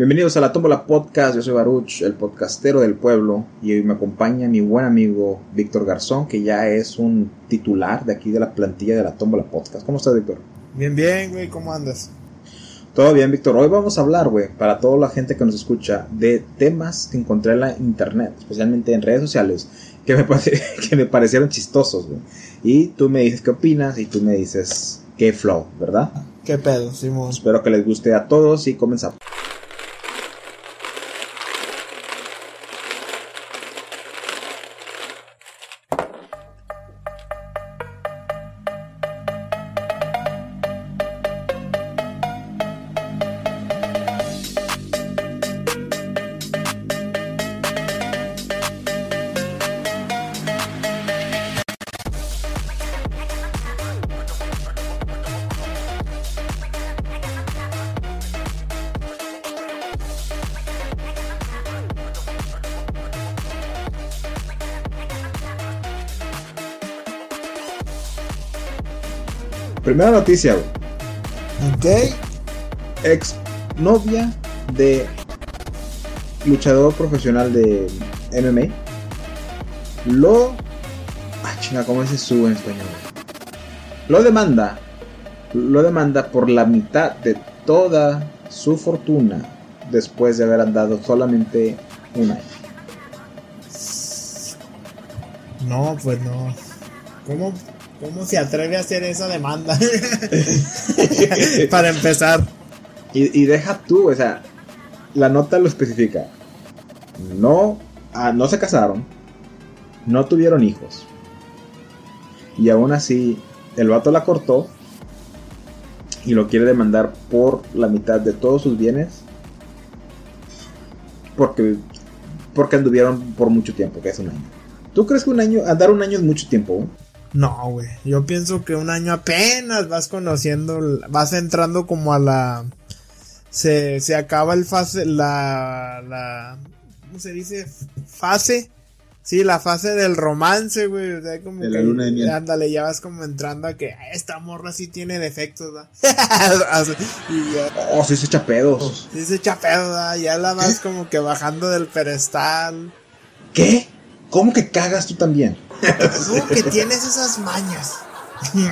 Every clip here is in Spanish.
Bienvenidos a la Tómbola Podcast, yo soy Baruch, el podcastero del pueblo, y hoy me acompaña mi buen amigo Víctor Garzón, que ya es un titular de aquí de la plantilla de la Tómbola Podcast. ¿Cómo estás, Víctor? Bien, bien, güey, ¿cómo andas? Todo bien, Víctor. Hoy vamos a hablar, güey, para toda la gente que nos escucha, de temas que encontré en la internet, especialmente en redes sociales, que me, que me parecieron chistosos, güey. Y tú me dices qué opinas y tú me dices qué flow, ¿verdad? ¿Qué pedo, Simón? Espero que les guste a todos y comenzamos. Primera noticia, güey. Ok. Ex novia de luchador profesional de MMA. Lo. Ah, chinga, ¿cómo se sube en español? Lo demanda. Lo demanda por la mitad de toda su fortuna después de haber andado solamente un año. No, pues no. ¿Cómo, cómo se atreve a hacer esa demanda? Para empezar. Y, y, deja tú, o sea, la nota lo especifica. No, ah, no se casaron, no tuvieron hijos. Y aún así, el vato la cortó y lo quiere demandar por la mitad de todos sus bienes. Porque, porque anduvieron por mucho tiempo, que es un año. ¿Tú crees que un año, andar un año es mucho tiempo? No, güey. Yo pienso que un año apenas vas conociendo, vas entrando como a la... Se, se acaba el fase, la, la... ¿Cómo se dice? Fase. Sí, la fase del romance, güey. O sea, como de la luna de miel. Ándale, ya vas como entrando a que esta morra sí tiene defectos, ¿verdad? y ya, oh, sí se echa pedos. Sí se echa pedos. Ya la vas ¿Qué? como que bajando del pedestal. ¿Qué? ¿Cómo que cagas tú también? ¿Cómo que tienes esas mañas?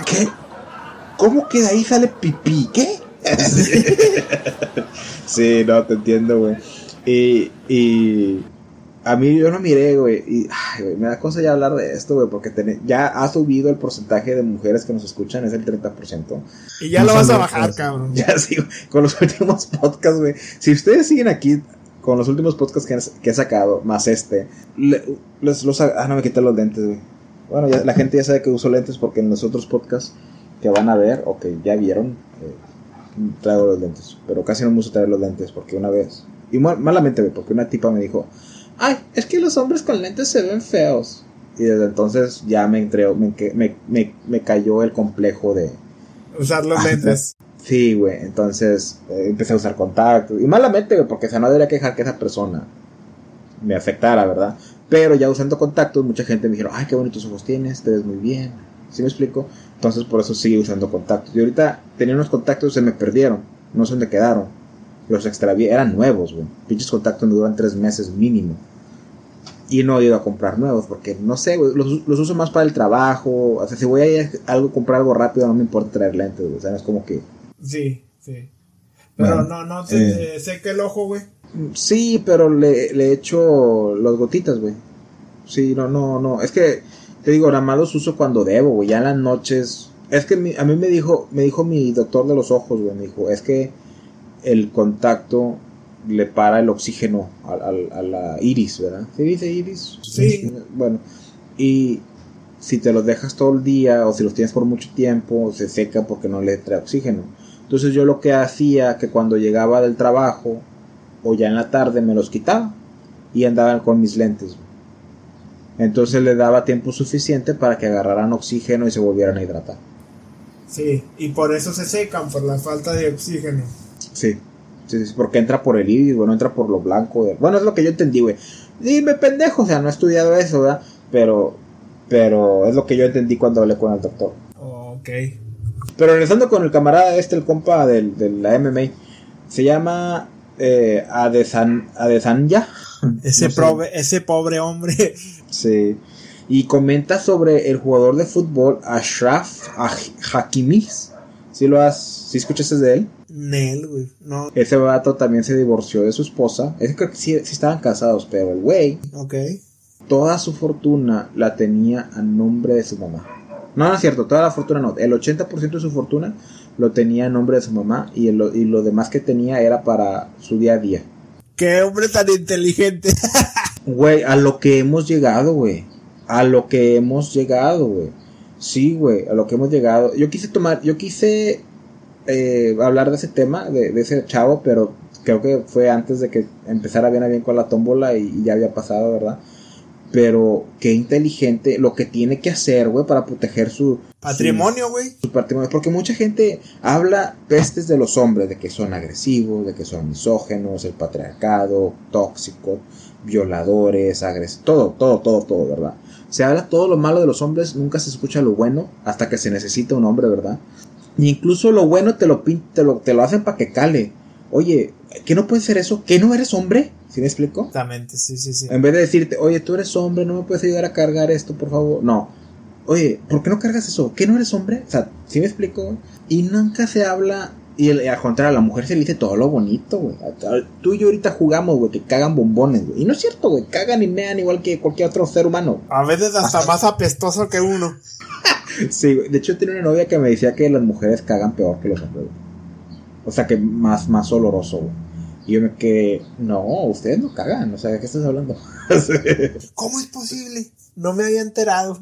¿Qué? ¿Cómo que de ahí sale pipí? ¿Qué? sí, no, te entiendo, güey. Y, y a mí yo no miré, güey. Y ay, güey, me da cosa ya hablar de esto, güey, porque ten, ya ha subido el porcentaje de mujeres que nos escuchan, es el 30%. Y ya no lo vas a bajar, cabrón. Ya sí, con los últimos podcasts, güey. Si ustedes siguen aquí con los últimos podcasts que, he sacado, más este, le, los, los, ah, no me quité los lentes, güey. Bueno, ya, la gente ya sabe que uso lentes porque en los otros podcasts que van a ver o que ya vieron, eh, traigo los lentes. Pero casi no me gusta traer los lentes porque una vez, y mal, malamente, güey, porque una tipa me dijo, ay, es que los hombres con lentes se ven feos. Y desde entonces ya me entré, me, me, me, me cayó el complejo de... Usar los lentes. Sí, güey, entonces eh, empecé a usar contactos. Y malamente, güey, porque o sea, no debería quejar que esa persona me afectara, ¿verdad? Pero ya usando contactos, mucha gente me dijeron, ay, qué bonitos ojos tienes, te ves muy bien. ¿Sí me explico? Entonces por eso sigue usando contactos. Y ahorita tenía unos contactos se me perdieron, no sé dónde quedaron. Los extravié, eran nuevos, güey. Pinches contactos me duran tres meses mínimo. Y no he ido a comprar nuevos porque no sé, güey, los, los, uso más para el trabajo. O sea, si voy a algo, comprar algo rápido, no me importa traer lentes, güey. O sea, es como que. Sí, sí. Pero bueno, no, no, te, eh, seca el ojo, güey. Sí, pero le, le echo las gotitas, güey. Sí, no, no, no. Es que, te digo, nada más los uso cuando debo, güey. Ya en las noches. Es que mi, a mí me dijo, me dijo mi doctor de los ojos, güey. Me dijo, es que el contacto le para el oxígeno a, a, a la iris, ¿verdad? ¿Se dice iris? Sí. Bueno, y si te los dejas todo el día o si los tienes por mucho tiempo, se seca porque no le trae oxígeno. Entonces yo lo que hacía que cuando llegaba del trabajo o ya en la tarde me los quitaba y andaba con mis lentes. Entonces le daba tiempo suficiente para que agarraran oxígeno y se volvieran a hidratar. Sí, y por eso se secan, por la falta de oxígeno. Sí, sí, sí porque entra por el iris, bueno, entra por lo blanco. De... Bueno, es lo que yo entendí, güey. Dime pendejo, o sea, no he estudiado eso, ¿verdad? Pero, pero es lo que yo entendí cuando hablé con el doctor. Oh, ok. Pero regresando con el camarada este, el compa del, de la MMA, se llama eh, Adesan, Adesanya. Ese, No prove- ese pobre hombre. Sí. Y comenta sobre el jugador de fútbol Ashraf Hakimi. ¿Sí lo has, sí escuchaste de él? Nel, güey. No, Ese vato también se divorció de su esposa. Es que creo que sí, sí estaban casados, pero el güey, ok. toda su fortuna la tenía a nombre de su mamá. No, no es cierto, toda la fortuna no. El 80% de su fortuna lo tenía a nombre de su mamá y, el- y lo demás que tenía era para su día a día. Qué hombre tan inteligente. Güey, a lo que hemos llegado, güey. A lo que hemos llegado, güey. Sí, güey, a lo que hemos llegado. Yo quise tomar, yo quise eh, hablar de ese tema, de, de ese chavo, pero creo que fue antes de que empezara bien a bien con la tómbola y, y ya había pasado, ¿verdad? Pero qué inteligente lo que tiene que hacer, güey, para proteger su Patrimonio, güey. su patrimonio. Porque mucha gente habla pestes de los hombres, de que son agresivos, de que son misógenos, el patriarcado, tóxicos, violadores, agresivos, todo, todo, todo, todo, ¿verdad? Se habla todo lo malo de los hombres, nunca se escucha lo bueno hasta que se necesita un hombre, ¿verdad? Y incluso lo bueno te lo, te lo, te lo hacen para que cale. Oye, ¿qué no puede ser eso? ¿Que no eres hombre? ¿Sí me explico? Exactamente, sí, sí, sí. En vez de decirte, oye, tú eres hombre, no me puedes ayudar a cargar esto, por favor. No. Oye, ¿por qué no cargas eso? ¿Qué no eres hombre? O sea, ¿sí me explico? Y nunca se habla. Y el- al contrario, a la mujer se le dice todo lo bonito, güey. Tú y yo ahorita jugamos, güey, que cagan bombones, güey. Y no es cierto, güey. Cagan y mean igual que cualquier otro ser humano. A veces hasta más apestoso que uno. Sí, güey. De hecho, tenía una novia que me decía que las mujeres cagan peor que los hombres, güey. O sea, que más, más oloroso, güey. Y yo me quedé, no, ustedes no cagan. O sea, ¿de qué estás hablando? ¿Cómo es posible? No me había enterado.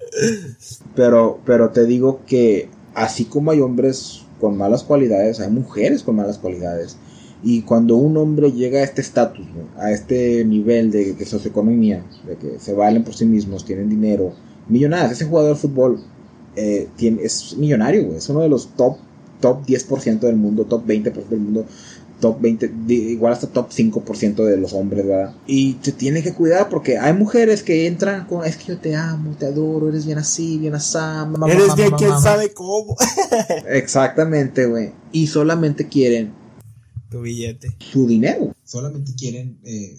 Pero, pero te digo que así como hay hombres con malas cualidades, hay mujeres con malas cualidades. Y cuando un hombre llega a este estatus, ¿no? a este nivel de, de socioeconomía, de que se valen por sí mismos, tienen dinero, millonarios, ese jugador de fútbol eh, tiene, es millonario, güey, es uno de los top, top 10% del mundo, top 20% del mundo, top 20, de- igual hasta top 5% de los hombres, ¿verdad? Y se tiene que cuidar porque hay mujeres que entran con, es que yo te amo, te adoro, eres bien así, bien así, mamá, Eres bien quién mamá". sabe cómo. Exactamente, güey. Y solamente quieren Tu billete. su dinero. solamente quieren eh,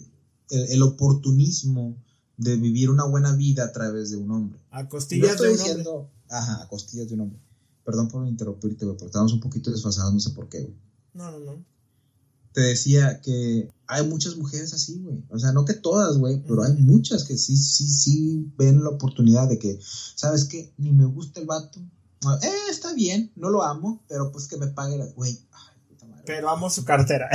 el, el oportunismo de vivir una buena vida a través de un hombre. A No costillas estoy de un hombre. ajá, a costillas de un hombre. Perdón por interrumpirte, güey, porque estamos un poquito desfasados, no sé por qué, güey. No, no, no. Te decía que hay muchas mujeres así, güey. O sea, no que todas, güey, pero hay muchas que sí, sí, sí ven la oportunidad de que, ¿sabes qué? Ni me gusta el vato. Ah, Eh, está bien, no lo amo, pero pues que me pague la... Güey. Pero amo su cartera.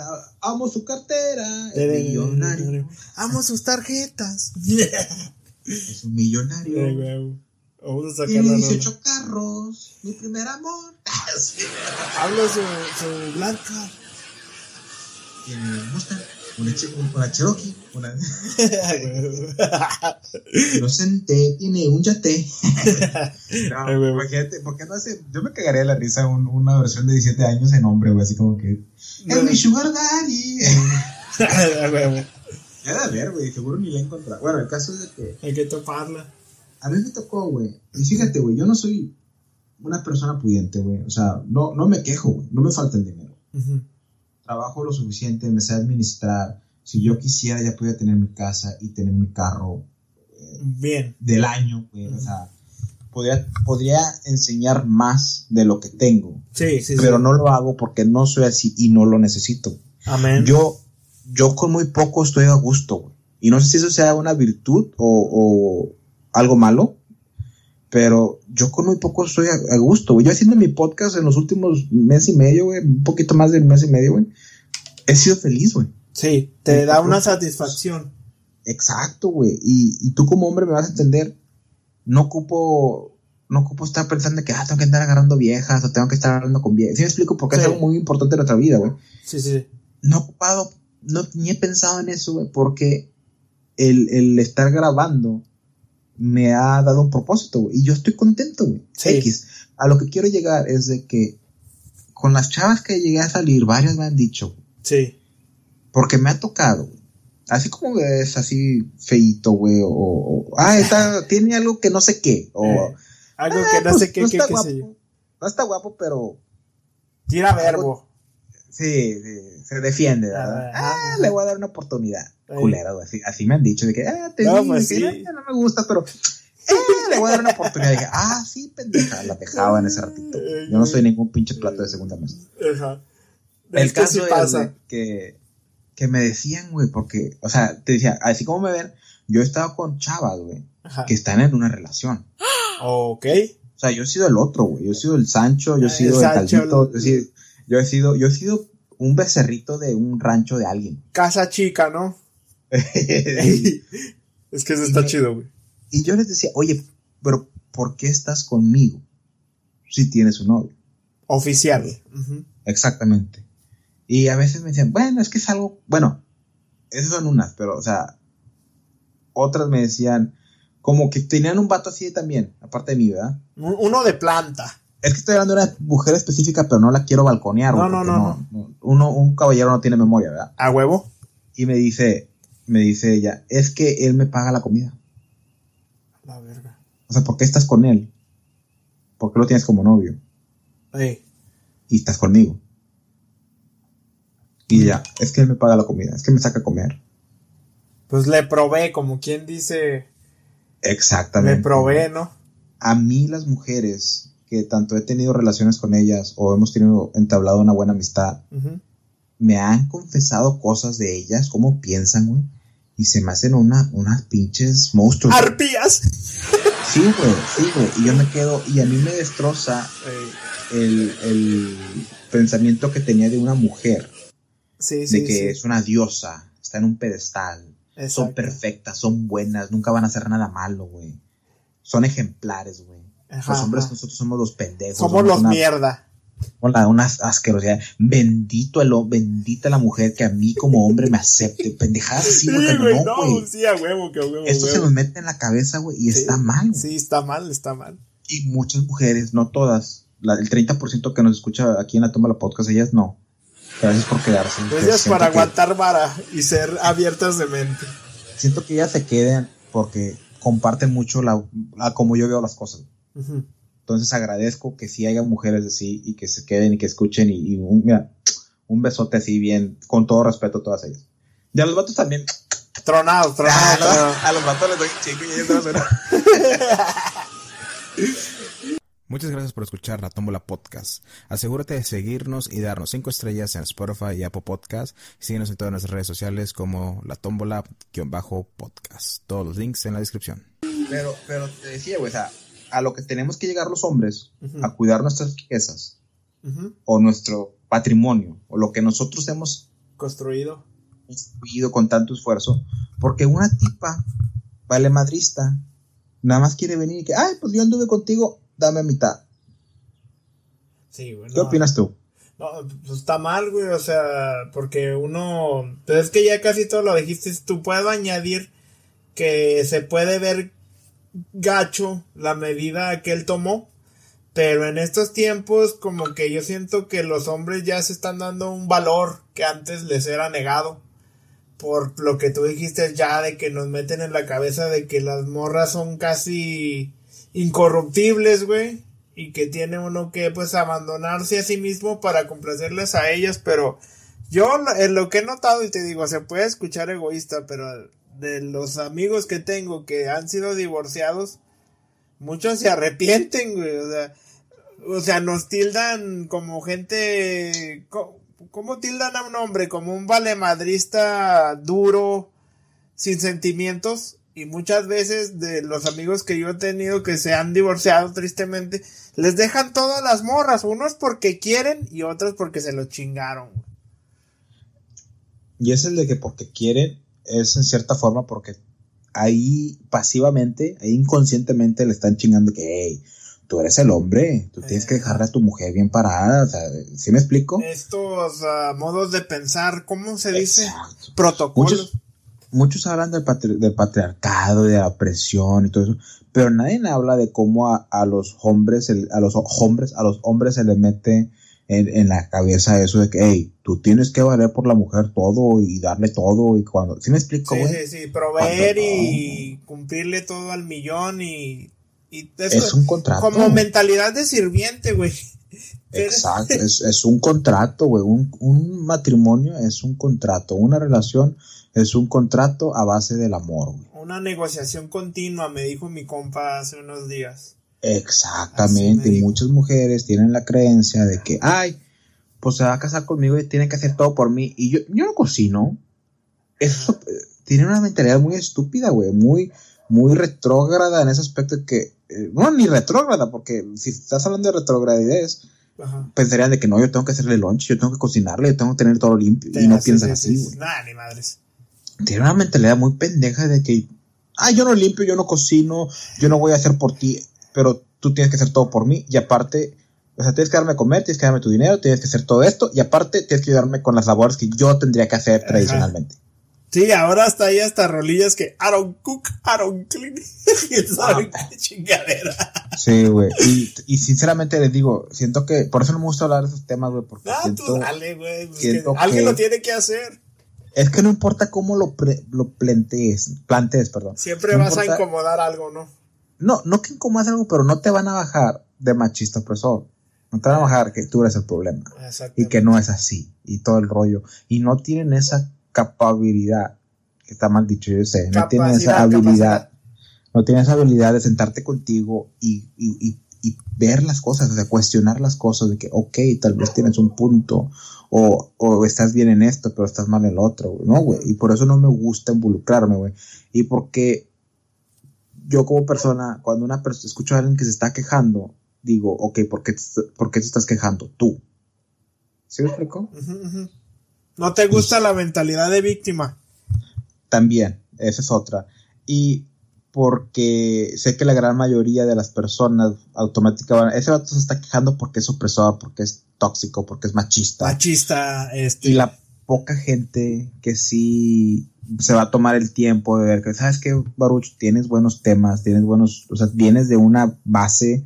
Ah, Amo su cartera, es millonario. amo sus tarjetas. Es un millonario. Vamos a sacar Tiene la 18 carros, mi primer amor. Hablo su, su blanca. Tiene un Mustang, una, Che- una Cherokee, una inocente, tiene un yate. no, imagínate, ¿por qué no hace? Yo me cagaría de la risa un- una versión de 17 años en hombre, güey, así como que. Es mi sugar daddy. Ya de ver, güey, seguro ni la he encontrado. Bueno, el caso es de que Hay que toparla. A mí me tocó, güey. Y fíjate, güey, yo no soy una persona pudiente, güey. O sea, no, no me quejo, güey. No me falta el dinero. Trabajo lo suficiente, me sé administrar. Si yo quisiera, ya podría tener mi casa y tener mi carro eh, Bien. del año, güey. O sea, podría, podría enseñar más de lo que tengo, Sí, sí, sí. pero no lo hago porque no soy así y no lo necesito. Amén. Yo, yo con muy poco estoy a gusto, güey. Y no sé si eso sea una virtud o, o algo malo, pero yo con muy poco estoy a, a gusto, güey. Yo haciendo mi podcast en los últimos mes y medio, güey, un poquito más del mes y medio, güey, he sido feliz, güey. Sí, te da una satisfacción. Exacto, güey. Y, y tú como hombre me vas a entender, no ocupo, no ocupo estar pensando que, ah, tengo que andar agarrando viejas o tengo que estar hablando con viejas. ¿Sí me explico? Porque Sí. es algo muy importante en nuestra vida, güey. Sí, sí. no he ocupado, no, ni he pensado en eso, güey, porque el, el estar grabando me ha dado un propósito, güey, y yo estoy contento, güey. Sí. X. A lo que quiero llegar es de que con las chavas que llegué a salir, varias me han dicho, Sí. porque me ha tocado, güey. Así como es así feito, güey, o, o- ah, está, tiene algo que no sé qué, o, Eh, algo "Ah, que no pues, sé qué, no qué, está qué guapo, sé yo. no está guapo, pero Tira verbo. Sí, sí, se defiende, ¿verdad? Ajá, Ah, le voy a dar una oportunidad. Culera. Así, así me han dicho, de que, ah, te No, vi, pues de que, sí. "Ah, no me gusta, pero, eh, le voy a dar una oportunidad. dije, ah, sí, pendeja, la dejaba en ese ratito. Yo no soy ningún pinche plato de segunda mesa. Ajá. El Es que caso sí es pasa. que, que me decían, güey, porque, o sea, te decía, así como me ven, yo he estado con chavas, güey, que están en una relación. Ok. O sea, yo he sido el otro, güey. Yo he sido el Sancho, yo he Ah, sido el el, Sancho, Caldito, el- yo he sido, yo he sido, yo he sido un becerrito de un rancho de alguien. Casa chica, ¿no? es que eso está chido, güey. y yo les decía, oye, pero ¿por qué estás conmigo si tienes un novio? Oficial. Exactamente. Y a veces me decían, bueno, es que es algo, bueno, esas son unas, pero, o sea, otras me decían, como que tenían un vato así también, aparte de mí, ¿verdad? Un- Uno de planta. Es que estoy hablando de una mujer específica, pero no la quiero balconear, No, no, no, no. Uno, un caballero no tiene memoria, ¿verdad? ¿A huevo? Y me dice, me dice ella, es que él me paga la comida. La verga. O sea, ¿por qué estás con él? ¿Por qué lo tienes como novio? Ey. Y estás conmigo. Y ya, es que él me paga la comida, es que me saca a comer. Pues le probé, como quien dice, Exactamente. me probé, ¿no? A mí las mujeres que tanto he tenido relaciones con ellas o hemos tenido entablado una buena amistad, me han confesado cosas de ellas, cómo piensan, güey. Y se me hacen una, unas pinches monstruos. ¡Arpías! Sí, güey, sí, güey. Y yo me quedo, y a mí me destroza el, el pensamiento que tenía de una mujer, Sí, de que sí. es una diosa, está en un pedestal, son perfectas, son buenas, nunca van a hacer nada malo, güey. Son ejemplares, güey. Ajá, Los hombres ajá. nosotros somos los pendejos. Somos los una, mierda. una, una asquerosidad. Bendito el, bendita la mujer que a mí como hombre me acepte. Pendejadas así, Sí, güey, no, güey. sí, a huevo, que a huevo. Esto se nos mete en la cabeza, güey, y Sí, está mal. güey. Sí, está mal, está mal. Y muchas mujeres, no todas, la- el 30% que nos escucha aquí en la toma de la podcast, ellas no. Gracias por quedarse. Gracias por que- aguantar vara y ser abiertas de mente. Siento que ellas se quedan porque comparten mucho la, la- como yo veo las cosas. Entonces agradezco que sí haya mujeres así y que se queden y que escuchen y, y un, mira, un besote así bien, con todo respeto a todas ellas. Y a los vatos también. Tronados, Ah, tronados. tronados. a los vatos les doy un chingo y ellos no. Muchas gracias por escuchar la Tómbola Podcast. Asegúrate de seguirnos y darnos 5 estrellas en Spotify y Apple Podcast. Síguenos en todas nuestras redes sociales como la Tómbola-podcast. Todos los links en la descripción. Pero, pero te decía, güey, o sea, a lo que tenemos que llegar los hombres, a cuidar nuestras riquezas o nuestro patrimonio o lo que nosotros hemos Construido. construido con tanto esfuerzo, porque una tipa vale madrista, nada más quiere venir y que, ay, pues yo anduve contigo, dame a mitad. Sí, güey. ¿Qué opinas tú? No, pues está mal, güey, o sea, porque uno, pero es que ya casi todo lo dijiste, tú puedes añadir que se puede ver gacho la medida que él tomó, pero en estos tiempos como que yo siento que los hombres ya se están dando un valor que antes les era negado. Por lo que tú dijiste ya de que nos meten en la cabeza de que las morras son casi incorruptibles, güey. Y que tiene uno que pues abandonarse a sí mismo para complacerles a ellas. Pero yo en lo que he notado y te digo, se puede escuchar egoísta, pero de los amigos que tengo que han sido divorciados, muchos se arrepienten, güey. O sea, o sea, nos tildan como gente... ¿Cómo tildan a un hombre? Como un valemadrista duro, sin sentimientos. Y muchas veces de los amigos que yo he tenido que se han divorciado tristemente, les dejan todas las morras. Unos porque quieren y otros porque se los chingaron. Y es el de que porque quieren, es en cierta forma porque ahí pasivamente, ahí inconscientemente le están chingando que, hey, tú eres el hombre, tú tienes que dejarle a tu mujer bien parada, o sea, ¿sí me explico? Estos ah, modos de pensar, ¿cómo se dice? Exacto. Protocolos. Muchos, muchos hablan del, patri- del patriarcado, de la opresión y todo eso, pero nadie habla de cómo a, a los hombres, a los hombres, a los hombres se les mete en, en la cabeza eso de que, hey, tú tienes que valer por la mujer todo y darle todo y cuando, ¿sí me explico, Sí, güey? sí, sí, proveer Cuando no. y cumplirle todo al millón y, y eso Es un contrato. como mentalidad de sirviente, güey. Exacto, es, es un contrato, güey. Un, un matrimonio es un contrato. Una relación es un contrato a base del amor, güey. Una negociación continua, me dijo mi compa hace unos días. Exactamente. Y muchas mujeres tienen la creencia de que, ay, pues se va a casar conmigo y tiene que hacer todo por mí. Y yo, yo no cocino. Eso tiene una mentalidad muy estúpida, güey. Muy, muy retrógrada en ese aspecto de que, eh, no, ni retrógrada, porque si estás hablando de retrogradidez, Ajá. pensarían de que no, yo tengo que hacerle lunch, yo tengo que cocinarle, yo tengo que tener todo limpio. y no piensan sí, así, sí, güey. Nah, ni madres. Tiene una mentalidad muy pendeja de que, ah, yo no limpio, yo no cocino, yo no voy a hacer por ti, pero tú tienes que hacer todo por mí. Y aparte, o sea, tienes que darme a comer, tienes que darme tu dinero, tienes que hacer todo esto, y aparte tienes que ayudarme con las labores que yo tendría que hacer Ajá. tradicionalmente. Sí, ahora hasta ahí hasta rolillas que don't cook, don't clean. ¿Quién sabe Ah. qué chingadera? Sí, güey. Y, y sinceramente les digo, siento que, por eso no me gusta hablar de esos temas, güey, porque Ah, tú siento, dale, güey. siento que alguien que- lo tiene que hacer. es que no importa cómo lo, pre- lo plantees, plantees, perdón. Siempre No vas a incomodar algo, ¿no? No, no que incomodas algo, pero no te van a bajar de machista opresor. No te van a bajar que tú eres el problema. Exacto. y que no es así y todo el rollo y no tienen esa capacidad que está mal dicho yo sé no tienen esa habilidad capacidad. no tienen esa habilidad de sentarte contigo y, y, y, y ver las cosas o sea cuestionar las cosas de que ok tal vez tienes un punto o, o estás bien en esto pero estás mal en el otro no güey y por eso no me gusta involucrarme güey y porque yo como persona cuando una persona escucho a alguien que se está quejando digo ok ¿por qué te, por qué te estás quejando tú ¿Sí me explico? No te gusta la mentalidad de víctima. También, esa es otra. Y porque sé que la gran mayoría de las personas automáticamente, ese vato se está quejando porque es opresor, porque es tóxico, porque es machista. Machista, este. y la poca gente que sí se va a tomar el tiempo de ver que, ¿sabes qué, Baruch? Tienes buenos temas, tienes buenos, o sea, vienes de una base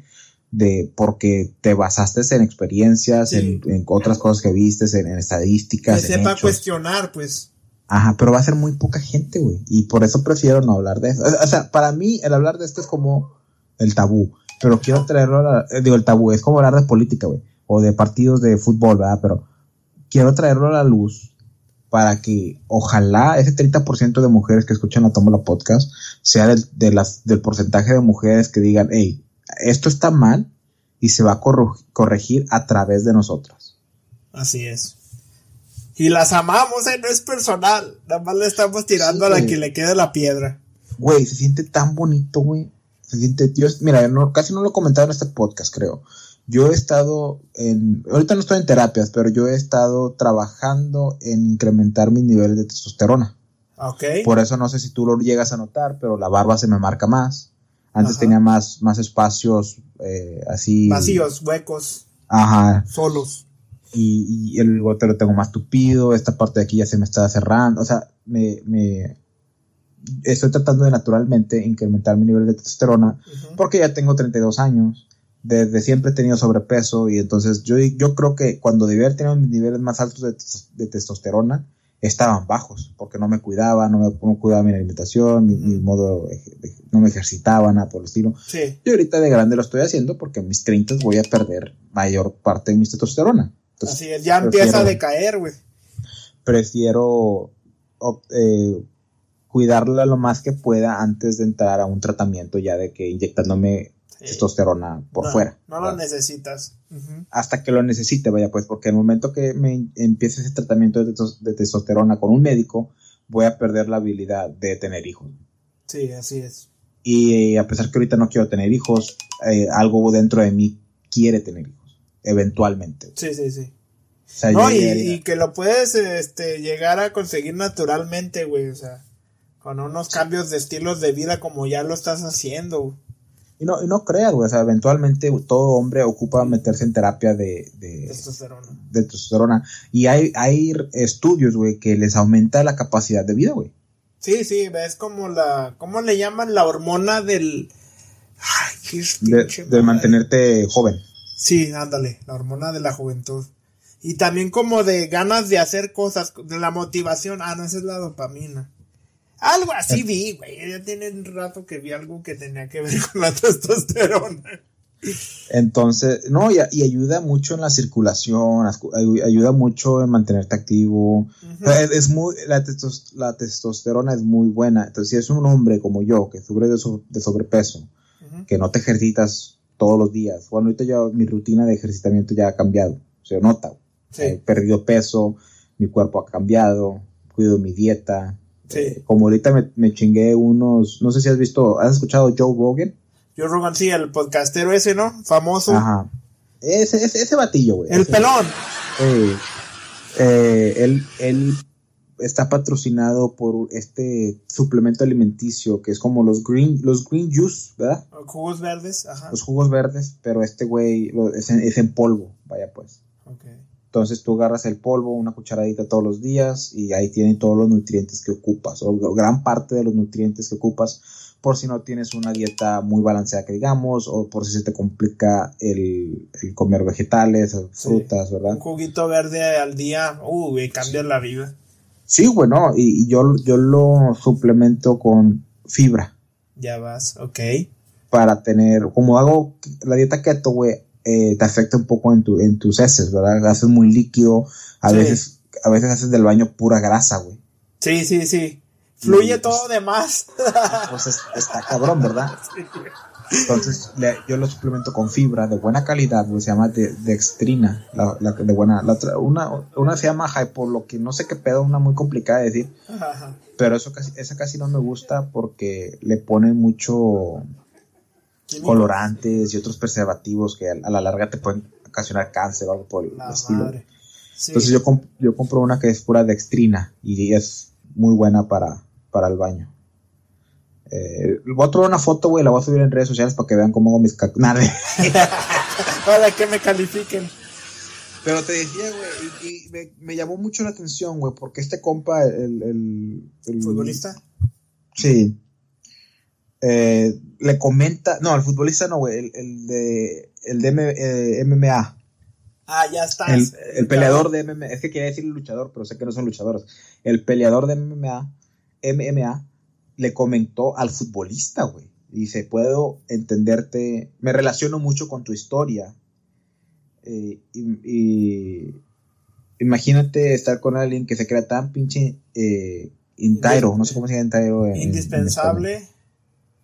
de, porque te basaste en experiencias, Sí. en, en otras cosas que vistes, en, en que estadísticas, en sepa hechos. cuestionar, pues. Ajá, pero va a ser muy poca gente, güey. Y por eso prefiero no hablar de eso. O sea, para mí el hablar de esto es como el tabú. Pero quiero traerlo a la, eh, digo, el tabú es como hablar de política, güey. O de partidos de fútbol, ¿verdad? Pero quiero traerlo a la luz para que ojalá ese 30% de mujeres que escuchan la Tómbola Podcast sea del, de las, del porcentaje de mujeres que digan, hey, esto está mal y se va a corregir a través de nosotras. Así es. Y las amamos, ¿eh? No es personal. Nada más le estamos tirando Sí, a la que le quede la piedra. Güey, se siente tan bonito, güey. Se siente, yo, mira, no, casi no lo he comentado en este podcast, creo. Yo he estado en, ahorita no estoy en terapias, pero yo he estado trabajando en incrementar mis niveles de testosterona. Ok. Por eso no sé si tú lo llegas a notar, pero la barba se me marca más. Antes Ajá. tenía más, más espacios eh, así. Vacíos, huecos, Ajá. solos. Y, y el bigote lo tengo más tupido. Esta parte de aquí ya se me está cerrando. O sea, me, me estoy tratando de naturalmente incrementar mi nivel de testosterona porque ya tengo 32 años. Desde siempre he tenido sobrepeso y entonces yo, yo creo que cuando debía haber tenido mis niveles más altos de, de testosterona estaban bajos porque no me cuidaba, no me no cuidaba mi alimentación, mi, modo, de- no me ejercitaba, nada por el estilo. Sí. Y ahorita de grande lo estoy haciendo porque en mis 30 voy a perder mayor parte de mi testosterona. Entonces, Así es. Ya empieza a decaer, güey. prefiero eh, cuidarla lo más que pueda antes de entrar a un tratamiento ya de que inyectándome Sí. testosterona por No, fuera. No lo ¿verdad? necesitas. Hasta que lo necesite, vaya, pues, porque el momento que me empiece ese tratamiento de, tes- de testosterona con un médico, voy a perder la habilidad de tener hijos. Sí, así es. Y a pesar que ahorita no quiero tener hijos, eh, algo dentro de mí quiere tener hijos, eventualmente. Sí, sí, sí. O sea, No, y, y que lo puedes este, llegar a conseguir naturalmente, güey. O sea, con unos cambios de estilos de vida como ya lo estás haciendo. Y no, y no creas, güey, o sea, eventualmente todo hombre ocupa meterse en terapia de, de, Testosterona. de testosterona. Y hay, hay estudios, güey, que les aumenta la capacidad de vida, güey. Sí, sí, ves como la. ¿Cómo le llaman? La hormona del. Ay, qué De, de mantenerte joven. Sí, ándale, la hormona de la juventud. Y también como de ganas de hacer cosas, de la motivación. Ah, no, esa es la dopamina. Algo así vi, güey. Ya tiene un rato que vi algo que tenía que ver con la testosterona. Entonces, no, y, y ayuda mucho en la circulación, ayuda mucho en mantenerte activo. Es, es muy, la, testos- la testosterona es muy buena. Entonces, si es un hombre como yo, que sufre de, so- de sobrepeso, que no te ejercitas todos los días. Bueno, ahorita ya mi rutina de ejercitamiento ya ha cambiado. Se nota. Sí. He perdido peso, mi cuerpo ha cambiado, cuido mi dieta. Sí. Eh, como ahorita me, me chingué unos, no sé si has visto, ¿has escuchado Joe Rogan? Yo Rogan, sí, el podcastero ese, ¿no? Famoso. Ajá. Ese, ese, ese batillo, güey. El Ese- pelón. eh, eh, él, él está patrocinado por este suplemento alimenticio que es como los green, los green juice, ¿verdad? Jugos verdes, ajá. Los jugos verdes, pero este güey es, en, es en polvo, vaya pues. Ok. Entonces tú agarras el polvo, una cucharadita todos los días y ahí tienen todos los nutrientes que ocupas, o gran parte de los nutrientes que ocupas por si no tienes una dieta muy balanceada que digamos, o por si se te complica el, el comer vegetales, o Sí. frutas, ¿verdad? Un juguito verde al día, uh, güey, cambia la vida. Sí, bueno, y, y yo, yo lo suplemento con fibra Ya vas, ok. para tener, como hago la dieta keto, güey, eh, te afecta un poco en, tu, en tus heces, ¿verdad? Haces muy líquido, a Sí. veces a veces haces del baño pura grasa, güey. Sí, sí, sí. Fluye Y, pues, todo de más. Pues es- está cabrón, ¿verdad? Entonces le- yo lo suplemento con fibra de buena calidad, güey, se llama de, dextrina, la, la de buena, la otra- una, una se llama hypo, lo que no sé qué pedo, una muy complicada de decir, Ajá. pero eso casi, esa casi no me gusta porque le ponen mucho. Colorantes y otros preservativos que a, a la larga te pueden ocasionar cáncer o algo por el La estilo. madre. Sí. Entonces yo, comp- yo compro una que es pura dextrina y es muy buena para, para el baño. Eh, voy a tomar una foto, güey, la voy a subir en redes sociales para que vean cómo hago mis cac... Nada. Para que me califiquen. Pero te decía, güey, y, y me, me llamó mucho la atención, güey, porque este compa, el... el, el- ¿Futbolista? Sí. Eh, le comenta... No, el futbolista no, güey, el, el de, el de M- eh, MMA. Ah, ya estás. El, el peleador de MMA, es que quería decir luchador, pero sé que no son luchadores. El peleador de MMA, MMA, le comentó al futbolista, güey. Dice, puedo entenderte, me relaciono mucho con tu historia. Eh, y, y imagínate estar con alguien que se crea tan pinche eh, no sé cómo se llama entitled en- en- en Indispensable.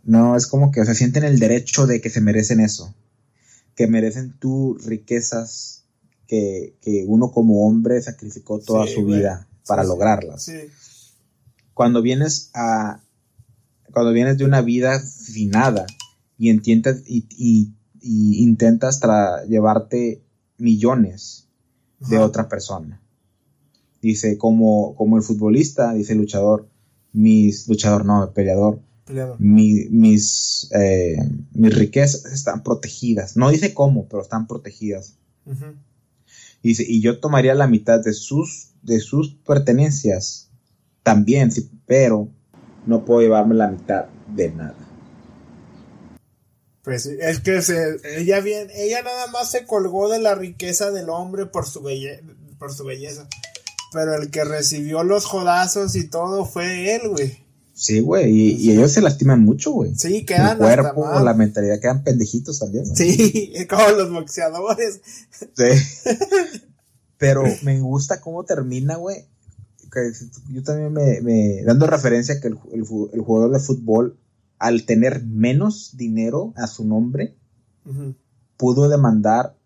No, es como que, o sea, sienten el derecho de que se merecen eso. Que merecen tus riquezas que, que uno como hombre sacrificó toda Sí, su güey. vida para Sí, lograrlas. Sí. Cuando vienes a. Cuando vienes de una vida sin nada y intentas, y, y- y intentas tra- llevarte millones de otra persona. Dice, como, como el futbolista, dice el luchador, mis, luchador no, el peleador, Mi- mis, eh, mis riquezas están protegidas. No dice cómo, pero están protegidas. Dice, y yo tomaría la mitad de sus, de sus pertenencias también, sí, pero no puedo llevarme la mitad de nada. Pues es que se, ella bien, ella nada más se colgó de la riqueza del hombre por su belle, por su belleza. Pero el que recibió los jodazos y todo fue él, güey. Sí, güey, y, y ellos se lastiman mucho, güey. Sí, El quedan hasta cuerpo, mal. la mentalidad quedan pendejitos también. güey. Sí, como los boxeadores. Sí. Pero me gusta cómo termina, güey. Yo también me, me- dando referencia a que el, el el jugador de fútbol, al tener menos dinero a su nombre, pudo demandar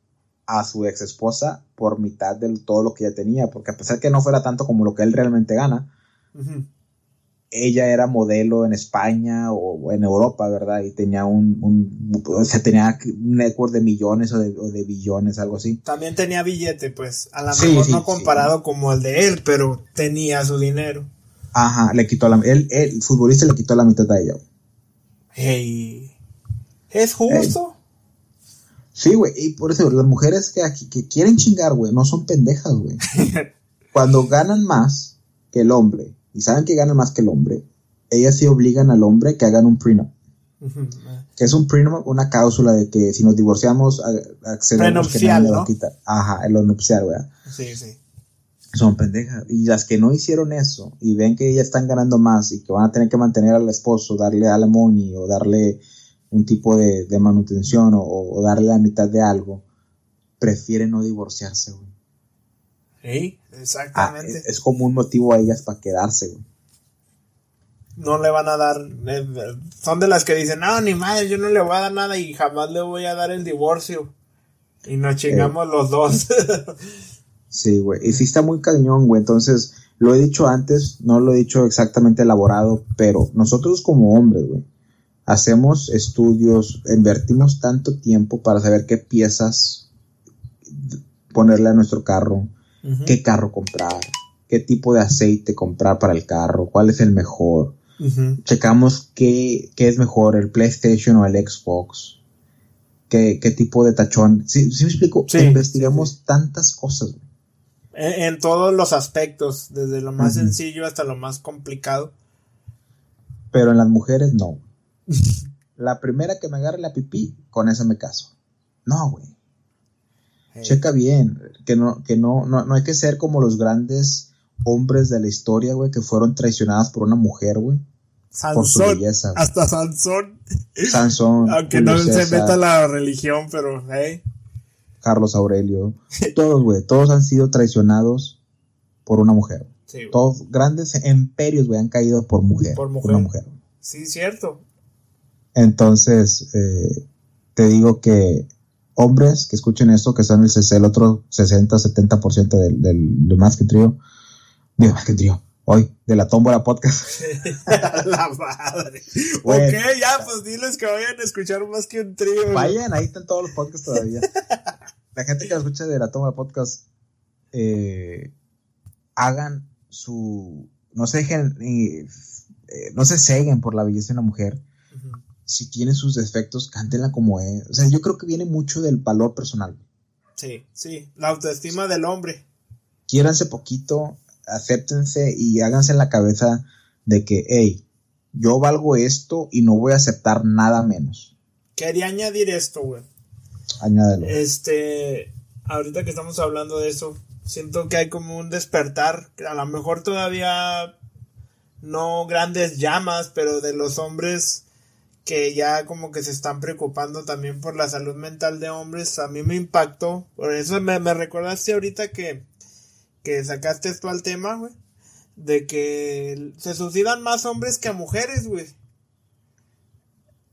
a su ex esposa por mitad de todo lo que ella tenía, porque a pesar que no fuera tanto como lo que él realmente gana. Ella era modelo en España o en Europa, ¿verdad? Y tenía un, un o sea, tenía un network de millones o de, o de billones, algo así. También tenía billete, pues. A lo Sí, mejor sí, no sí. comparado como el de él, pero tenía su dinero. Ajá, le quitó la, él, él, el futbolista le quitó la mitad a ella. Hey. ¿Es justo? Sí, güey, y por eso las mujeres que, aquí- que quieren chingar, güey, no son pendejas, güey. Cuando ganan más que el hombre, y saben que ganan más que el hombre, ellas sí obligan al hombre que hagan un prenup. Ujú. Que es un prenup, una cláusula de que si nos divorciamos, accedemos que nadie ¿no? quitar. Ajá, en lo nupcial, güey. Sí, sí. Son pendejas. Y las que no hicieron eso y ven que ellas están ganando más y que van a tener que mantener al esposo, darle alimony o darle un tipo de, de manutención o, o darle la mitad de algo, prefieren no divorciarse, güey. Sí, Ah, exactamente. es, es como un motivo a ellas para quedarse, güey. no le van a dar. eh, son de las que dicen, no, ni madre, yo no le voy a dar nada y jamás le voy a dar el divorcio. Y nos chingamos los dos. Sí, güey. Y sí está muy cañón, güey. Entonces, lo he dicho antes, no lo he dicho exactamente elaborado, pero nosotros como hombres, güey, hacemos estudios, invertimos tanto tiempo para saber qué piezas ponerle a nuestro carro, Qué carro comprar, qué tipo de aceite comprar para el carro, cuál es el mejor. Checamos qué, qué es mejor, el PlayStation o el Xbox. Qué, qué tipo de tachón. Sí, sí me explico. Sí, Investigamos tantas cosas, güey. En, en todos los aspectos, desde lo más sencillo hasta lo más complicado. Pero en las mujeres no. La primera que me agarre la pipí, con esa me caso. No, güey. Eh, Checa bien. Que no, que no, no, no hay que ser como los grandes hombres de la historia, güey, que fueron traicionados por una mujer, güey. Por su belleza. güey. hasta Sansón, Sansón, aunque Julio no se meta la religión, pero hey, Carlos Aurelio. Todos, güey. Todos han sido traicionados por una mujer. sí, güey. Todos grandes imperios, güey, han caído por mujer. Por mujer. una mujer. sí, cierto. Entonces, eh, te digo que hombres que escuchen esto, que están el, otro 60, 70% del, del, del Más que Trío, digo, Más que Trío, hoy, de la Tómbola Podcast. la madre. Bueno. Ok, ya, pues diles que vayan a escuchar más que un trío. Vayan, ahí están todos los podcasts todavía. La gente que lo escucha de la Tómbola Podcast, eh, hagan su, no se dejen, eh, eh, no se ceguen por la belleza de una mujer. Ujú. Si tiene sus defectos, cántenla como es. O sea, yo creo que viene mucho del valor personal. Sí, sí, la autoestima del hombre. quiéranse poquito, acéptense y háganse en la cabeza de que, hey, yo valgo esto y no voy a aceptar nada menos. Quería añadir esto, güey. Añádelo. Este, ahorita que estamos hablando de eso, siento que hay como un despertar, que a lo mejor todavía no grandes llamas, pero de los hombres que ya como que se están preocupando también por la salud mental de hombres, a mí me impactó, por eso me, me recordaste ahorita que, que sacaste esto al tema, güey, de que se suicidan más hombres que mujeres, güey.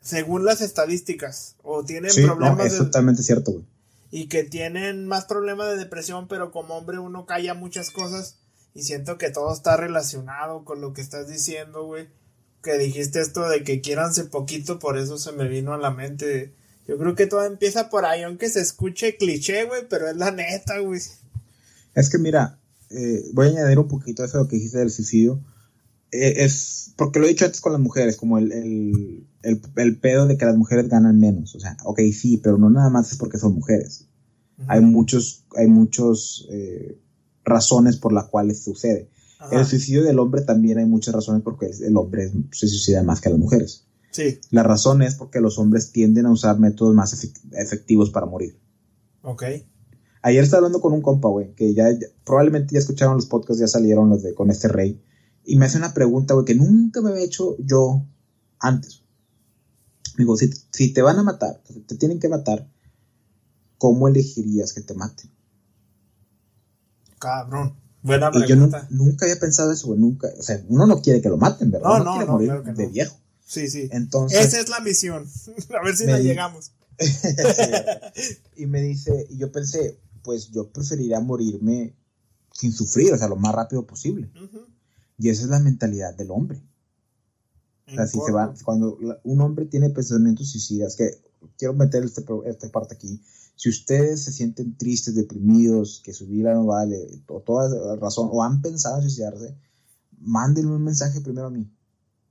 Según las estadísticas, o tienen Sí, no, problemas es de- totalmente cierto, güey. y que tienen más problemas de depresión, pero como hombre uno calla muchas cosas y siento que todo está relacionado con lo que estás diciendo, güey. Que dijiste esto de que quiéranse poquito, por eso se me vino a la mente. Yo creo que todo empieza por ahí, aunque se escuche cliché, güey, pero es la neta, güey. Es que mira, eh, voy a añadir un poquito eso de lo que dijiste del suicidio. Eh, es porque lo he dicho antes con las mujeres, como el, el, el, el pedo de que las mujeres ganan menos. O sea, ok, sí, pero no nada más es porque son mujeres. Hay muchos, hay muchos eh, razones por las cuales sucede. Ajá. El suicidio del hombre también hay muchas razones porque el hombre se suicida más que las mujeres. Sí, La razón es porque los hombres tienden a usar métodos más efec- efectivos para morir. ok. Ayer estaba hablando con un compa, güey, que ya, ya- probablemente ya escucharon los podcasts, ya salieron los de con este rey. Y me hace una pregunta, güey, que nunca me había hecho yo antes. Digo, si, si te van a matar, te tienen que matar, ¿cómo elegirías que te maten? Cabrón. Buena Y yo pregunta. nunca había pensado eso, nunca. O sea, uno no quiere que lo maten, ¿verdad? No, no, quiere no, morir claro que de viejo. Sí, sí. Entonces, Esa es la misión. A ver si la llegamos. y me dice, y yo pensé, pues yo preferiría morirme sin sufrir, o sea, lo más rápido posible. Ujú. Y esa es la mentalidad del hombre. O sea, si se va, cuando un hombre tiene pensamientos suicidas, que quiero meter este, esta parte aquí, si ustedes se sienten tristes, deprimidos, que su vida no vale, o toda razón, o han pensado en suicidarse, mándenme un mensaje primero a mí,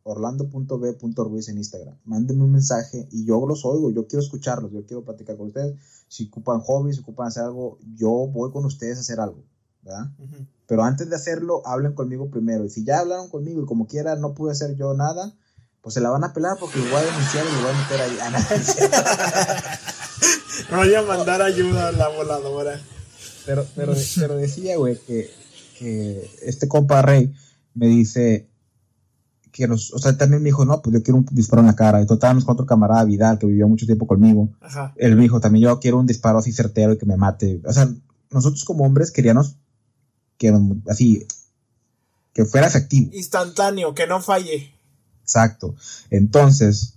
orlando.b.ruiz en Instagram, mándenme un mensaje y yo los oigo, yo quiero escucharlos, yo quiero platicar con ustedes, si ocupan hobbies, si ocupan hacer algo, yo voy con ustedes a hacer algo, ¿verdad? Ujú. Pero antes de hacerlo, hablen conmigo primero. Y si ya hablaron conmigo y como quiera no pude hacer yo nada, pues se la van a pelar porque lo voy a denunciar y lo voy a meter ahí. Ah, no, es cierto. Voy a mandar ayuda a la voladora. pero, pero, pero decía, güey, que, que este compa Rey me dice que nos, o sea, también me dijo, no, pues yo quiero un disparo en la cara. Y total, con otro camarada Vidal que vivió mucho tiempo conmigo. Ajá. Él me dijo, también yo quiero un disparo así certero y que me mate. O sea, nosotros como hombres queríamos que así, que fuera efectivo. Instantáneo, que no falle. Exacto. Entonces,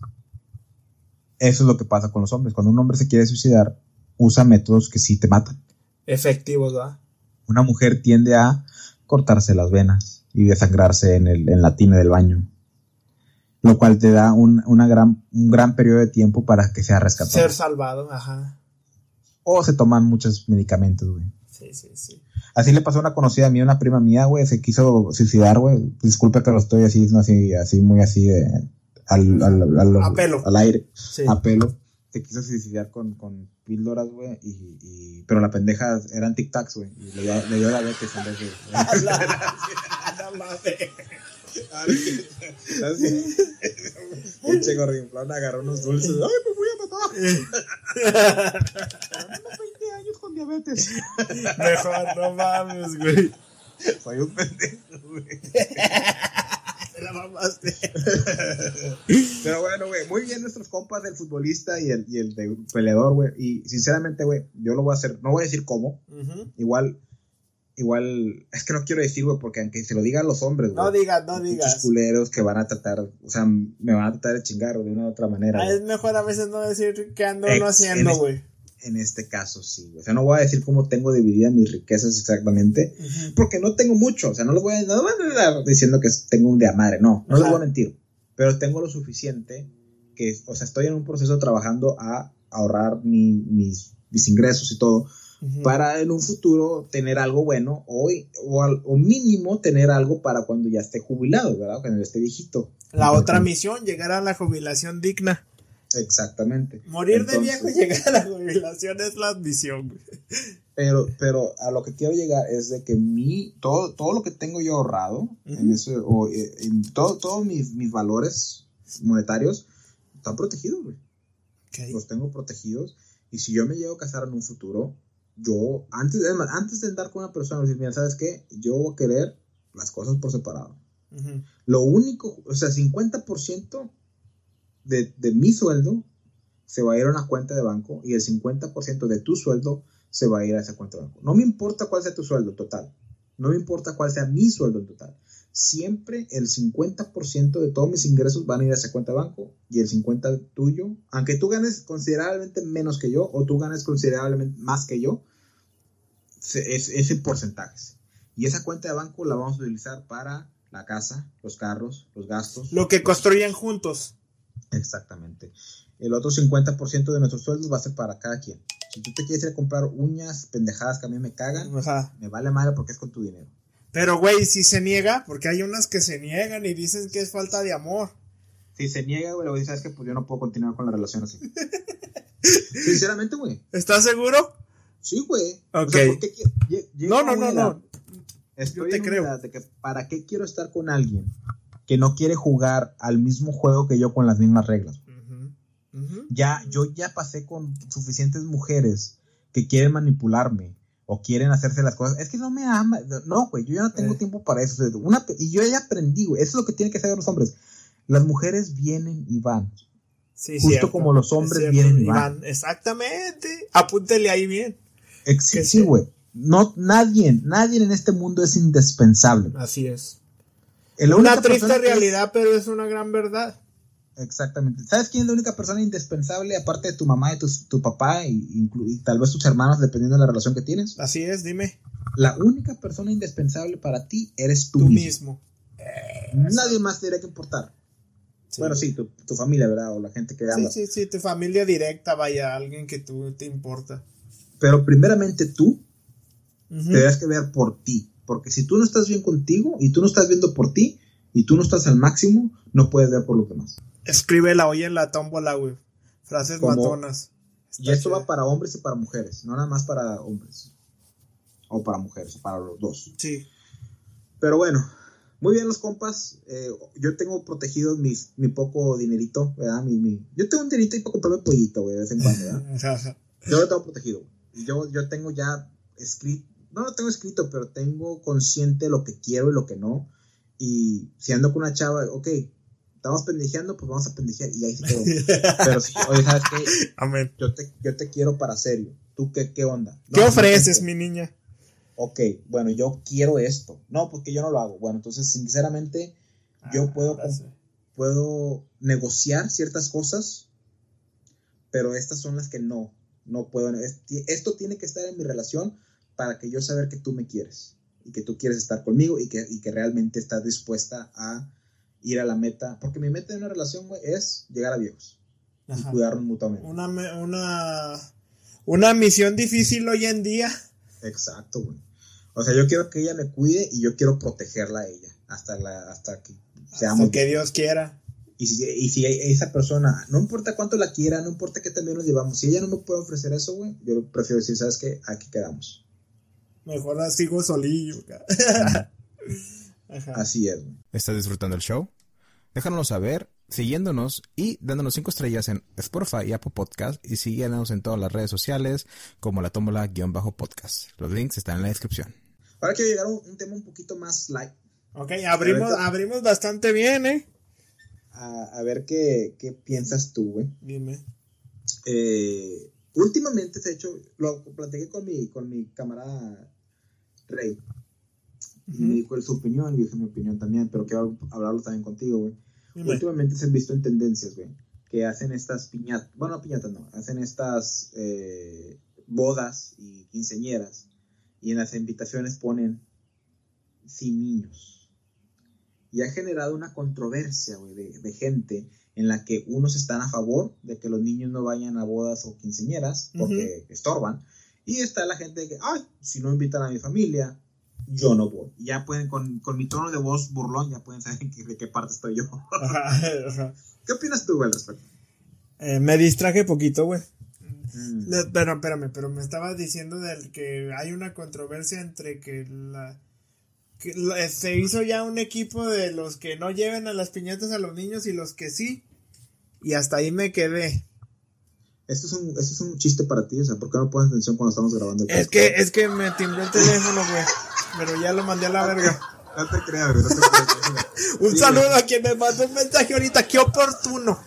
eso es lo que pasa con los hombres. Cuando un hombre se quiere suicidar, usa métodos que sí te matan. Efectivos, ¿verdad? Una mujer tiende a cortarse las venas y desangrarse en, el, en la tina del baño. Lo cual te da un, una gran, un gran periodo de tiempo para que sea rescatado. Ser salvado, ajá. O se toman muchos medicamentos, güey. Sí, sí, sí. Así le pasó a una conocida mía, una prima mía, güey, se quiso suicidar, güey. Disculpe que lo estoy así, no así, así, muy así de, al, al, al, A pelo. al aire, Sí. a pelo. Se quiso suicidar con, con píldoras, güey, y, y, pero la pendeja eran tic-tacs, güey, y le, dio- le dio diabetes en vez de... Pinche gorrinflón agarró unos dulces. ¡Ay, me voy a matar! Tenemos 20 años con diabetes. Mejor, no mames, güey. Soy un pendejo, güey. La mamaste. Pero bueno, güey, muy bien nuestros compas del futbolista y el, y el de peleador, güey. Y sinceramente, güey, yo lo voy a hacer, no voy a decir cómo. Igual, igual, es que no quiero decir, güey, porque aunque se lo digan los hombres, güey. No digas, no muchos digas. culeros que van a tratar, o sea, me van a tratar de chingar de una u otra manera. Ah, es mejor a veces no decir qué ando uno haciendo, en- güey. En este caso, sí. O sea, no voy a decir cómo tengo divididas mis riquezas exactamente, Ujú. porque no tengo mucho. O sea, no les voy a, no voy a diciendo que tengo un de a madre, no, no les voy a mentir. Pero tengo lo suficiente que, o sea, estoy en un proceso trabajando a ahorrar mi- mis, mis ingresos y todo, para en un futuro tener algo bueno o, o, al- o mínimo tener algo para cuando ya esté jubilado, ¿verdad? Cuando ya esté viejito. La otra misión, llegar a la jubilación digna. Exactamente. Morir de Entonces, viejo y llegar a la jubilación es la güey. Pero, pero a lo que quiero llegar es de que mi, todo, todo lo que tengo yo ahorrado, en Ujú. eso, o eh, en todo, todos mis, mis valores monetarios están protegidos, güey. Los tengo protegidos. Y si yo me llego a casar en un futuro, yo, antes, es más, antes de andar con una persona, decir, mira, ¿sabes qué? Yo voy a querer las cosas por separado. Ujú. Lo único, o sea, 50% de, de mi sueldo se va a ir a una cuenta de banco y el 50% de tu sueldo se va a ir a esa cuenta de banco. No me importa cuál sea tu sueldo total. No me importa cuál sea mi sueldo total. Siempre el 50% de todos mis ingresos van a ir a esa cuenta de banco y el 50% tuyo, aunque tú ganes considerablemente menos que yo o tú ganes considerablemente más que yo, es, ese porcentaje. Y esa cuenta de banco la vamos a utilizar para la casa, los carros, los gastos. Lo que construyen juntos. Exactamente. El otro 50% de nuestros sueldos va a ser para cada quien. Si tú te quieres ir a comprar uñas pendejadas que a mí me cagan, Ajá. me vale madre porque es con tu dinero. Pero, güey, si se niega, porque hay unas que se niegan y dicen que es falta de amor. Si se niega, güey, le voy a decir, ¿sabes que Pues yo no puedo continuar con la relación así. Sinceramente, güey. ¿Estás seguro? Sí, güey. Ok. O sea, ¿por qué qui- lle- llego No, no, no, no. Estoy Yo te en creo. de que ¿para qué quiero estar con alguien que no quiere jugar al mismo juego que yo con las mismas reglas? Ya yo ya pasé con suficientes mujeres que quieren manipularme o quieren hacerse las cosas. Es que no me ama. No, güey, yo ya no tengo Eh. tiempo para eso. Una, y yo ya aprendí, güey. Eso es lo que tienen que hacer los hombres. Las mujeres vienen y van. Sí, Justo cierto. como los Es hombres vienen y Iván. Exactamente. Apúntele ahí bien. Ex- sí. güey. No, nadie, nadie en este mundo es indispensable. Así es. La Una triste que realidad, pero es una gran verdad. Exactamente. ¿Sabes quién es la única persona indispensable aparte de tu mamá y tu, tu papá y, y tal vez tus hermanos dependiendo de la relación que tienes? Así es, dime. La única persona indispensable para ti eres tú, Tú mismo. mismo. Nadie más te tiene que importar. Bueno, sí, tu, tu familia, ¿verdad? O la gente que Sí, amas. sí, sí, tu familia directa, vaya, alguien que tú te importa. Pero primeramente tú Ujú. tendrás que ver por ti. Porque si tú no estás bien contigo y tú no estás viendo por ti y tú no estás al máximo, no puedes ver por los demás. Escríbela hoy en la tómbola, güey. Frases Como- matonas. Y esto va para hombres y para mujeres, no nada más para hombres. O para mujeres, para los dos. Sí. Pero bueno, muy bien los compas. Eh, yo tengo protegido mis, mi poco dinerito, ¿verdad? Mi, mi- Yo tengo un dinerito y para comprarme pollito, güey, de vez en cuando, ¿verdad? Yo lo tengo protegido. Y yo, yo tengo ya escrito, no lo tengo escrito, pero tengo consciente lo que quiero y lo que no. Y si ando con una chava, ok, estamos pendejeando, pues vamos a pendejear y ahí se quedó. Pero si, oye, ¿sabes qué? Amén. Yo te, yo te quiero para serio. ¿Tú qué, qué onda? No, ¿Qué ofreces, no, mi niña? Ok, bueno, yo quiero esto. No, porque yo no lo hago. Bueno, entonces, sinceramente, yo Ah, puedo, ahora sí. puedo negociar ciertas cosas, pero estas son las que no, no puedo. es- Esto tiene que estar en mi relación para que yo saber que tú me quieres y que tú quieres estar conmigo y que, y que realmente estás dispuesta a ir a la meta. Porque mi meta en una relación, güey, es llegar a viejos y Ajá. cuidarnos mutuamente. Una, una, una misión difícil hoy en día. Exacto, güey. O sea, yo quiero que ella me cuide y yo quiero protegerla a ella hasta, la, hasta que seamos Hasta que Dios quiera. Y si, y si esa persona, no importa cuánto la quiera, no importa qué también nos llevamos, si ella no me puede ofrecer eso, güey, yo prefiero decir, ¿sabes qué? Aquí quedamos. Mejor la sigo solillo. Ajá. Así es, güey. ¿Estás disfrutando el show? Déjanoslo saber siguiéndonos y dándonos 5 estrellas en Spotify y Apple Podcast y síguenos en todas las redes sociales como la tómbola-podcast. Los links están en la descripción. Ahora quiero llegar a un, un tema un poquito más light, Ok, abrimos, abrimos bastante bien, ¿eh? a, a ver qué, qué piensas tú, güey. Dime. Eh, últimamente, de hecho, lo platiqué con mi, con mi camarada Rey. Y me dijo él su opinión, y yo dije mi opinión también, pero quiero hablarlo también contigo, güey. Últimamente se han visto en tendencias, güey, que hacen estas piñatas, bueno, no piñatas no, hacen estas eh, bodas y quinceñeras y en las invitaciones ponen sin niños. Y ha generado una controversia, güey, de, de gente en la que unos están a favor de que los niños no vayan a bodas o quinceñeras porque estorban. Y está la gente que, ay, si no invitan a mi familia, yo no voy. Y ya pueden, con, con mi tono de voz burlón, ya pueden saber qué- de qué parte estoy yo. Ajá, ajá. ¿Qué opinas tú, güey, al respecto? Eh, me distraje poquito, güey. Mm, Pero, espérame, pero me estabas diciendo del que hay una controversia entre que la... Se hizo ya un equipo de los que no lleven a las piñatas a los niños y los que sí. Y hasta ahí me quedé. Esto es, un, esto es un chiste para ti, o sea, ¿por qué no pones atención cuando estamos grabando el Es que, es que me timbró el teléfono, güey. Pero ya lo mandé a la verga. No te creas, güey, no te creas. Un Sí, saludo güey. a quien me mandó un mensaje ahorita. ¡Qué oportuno!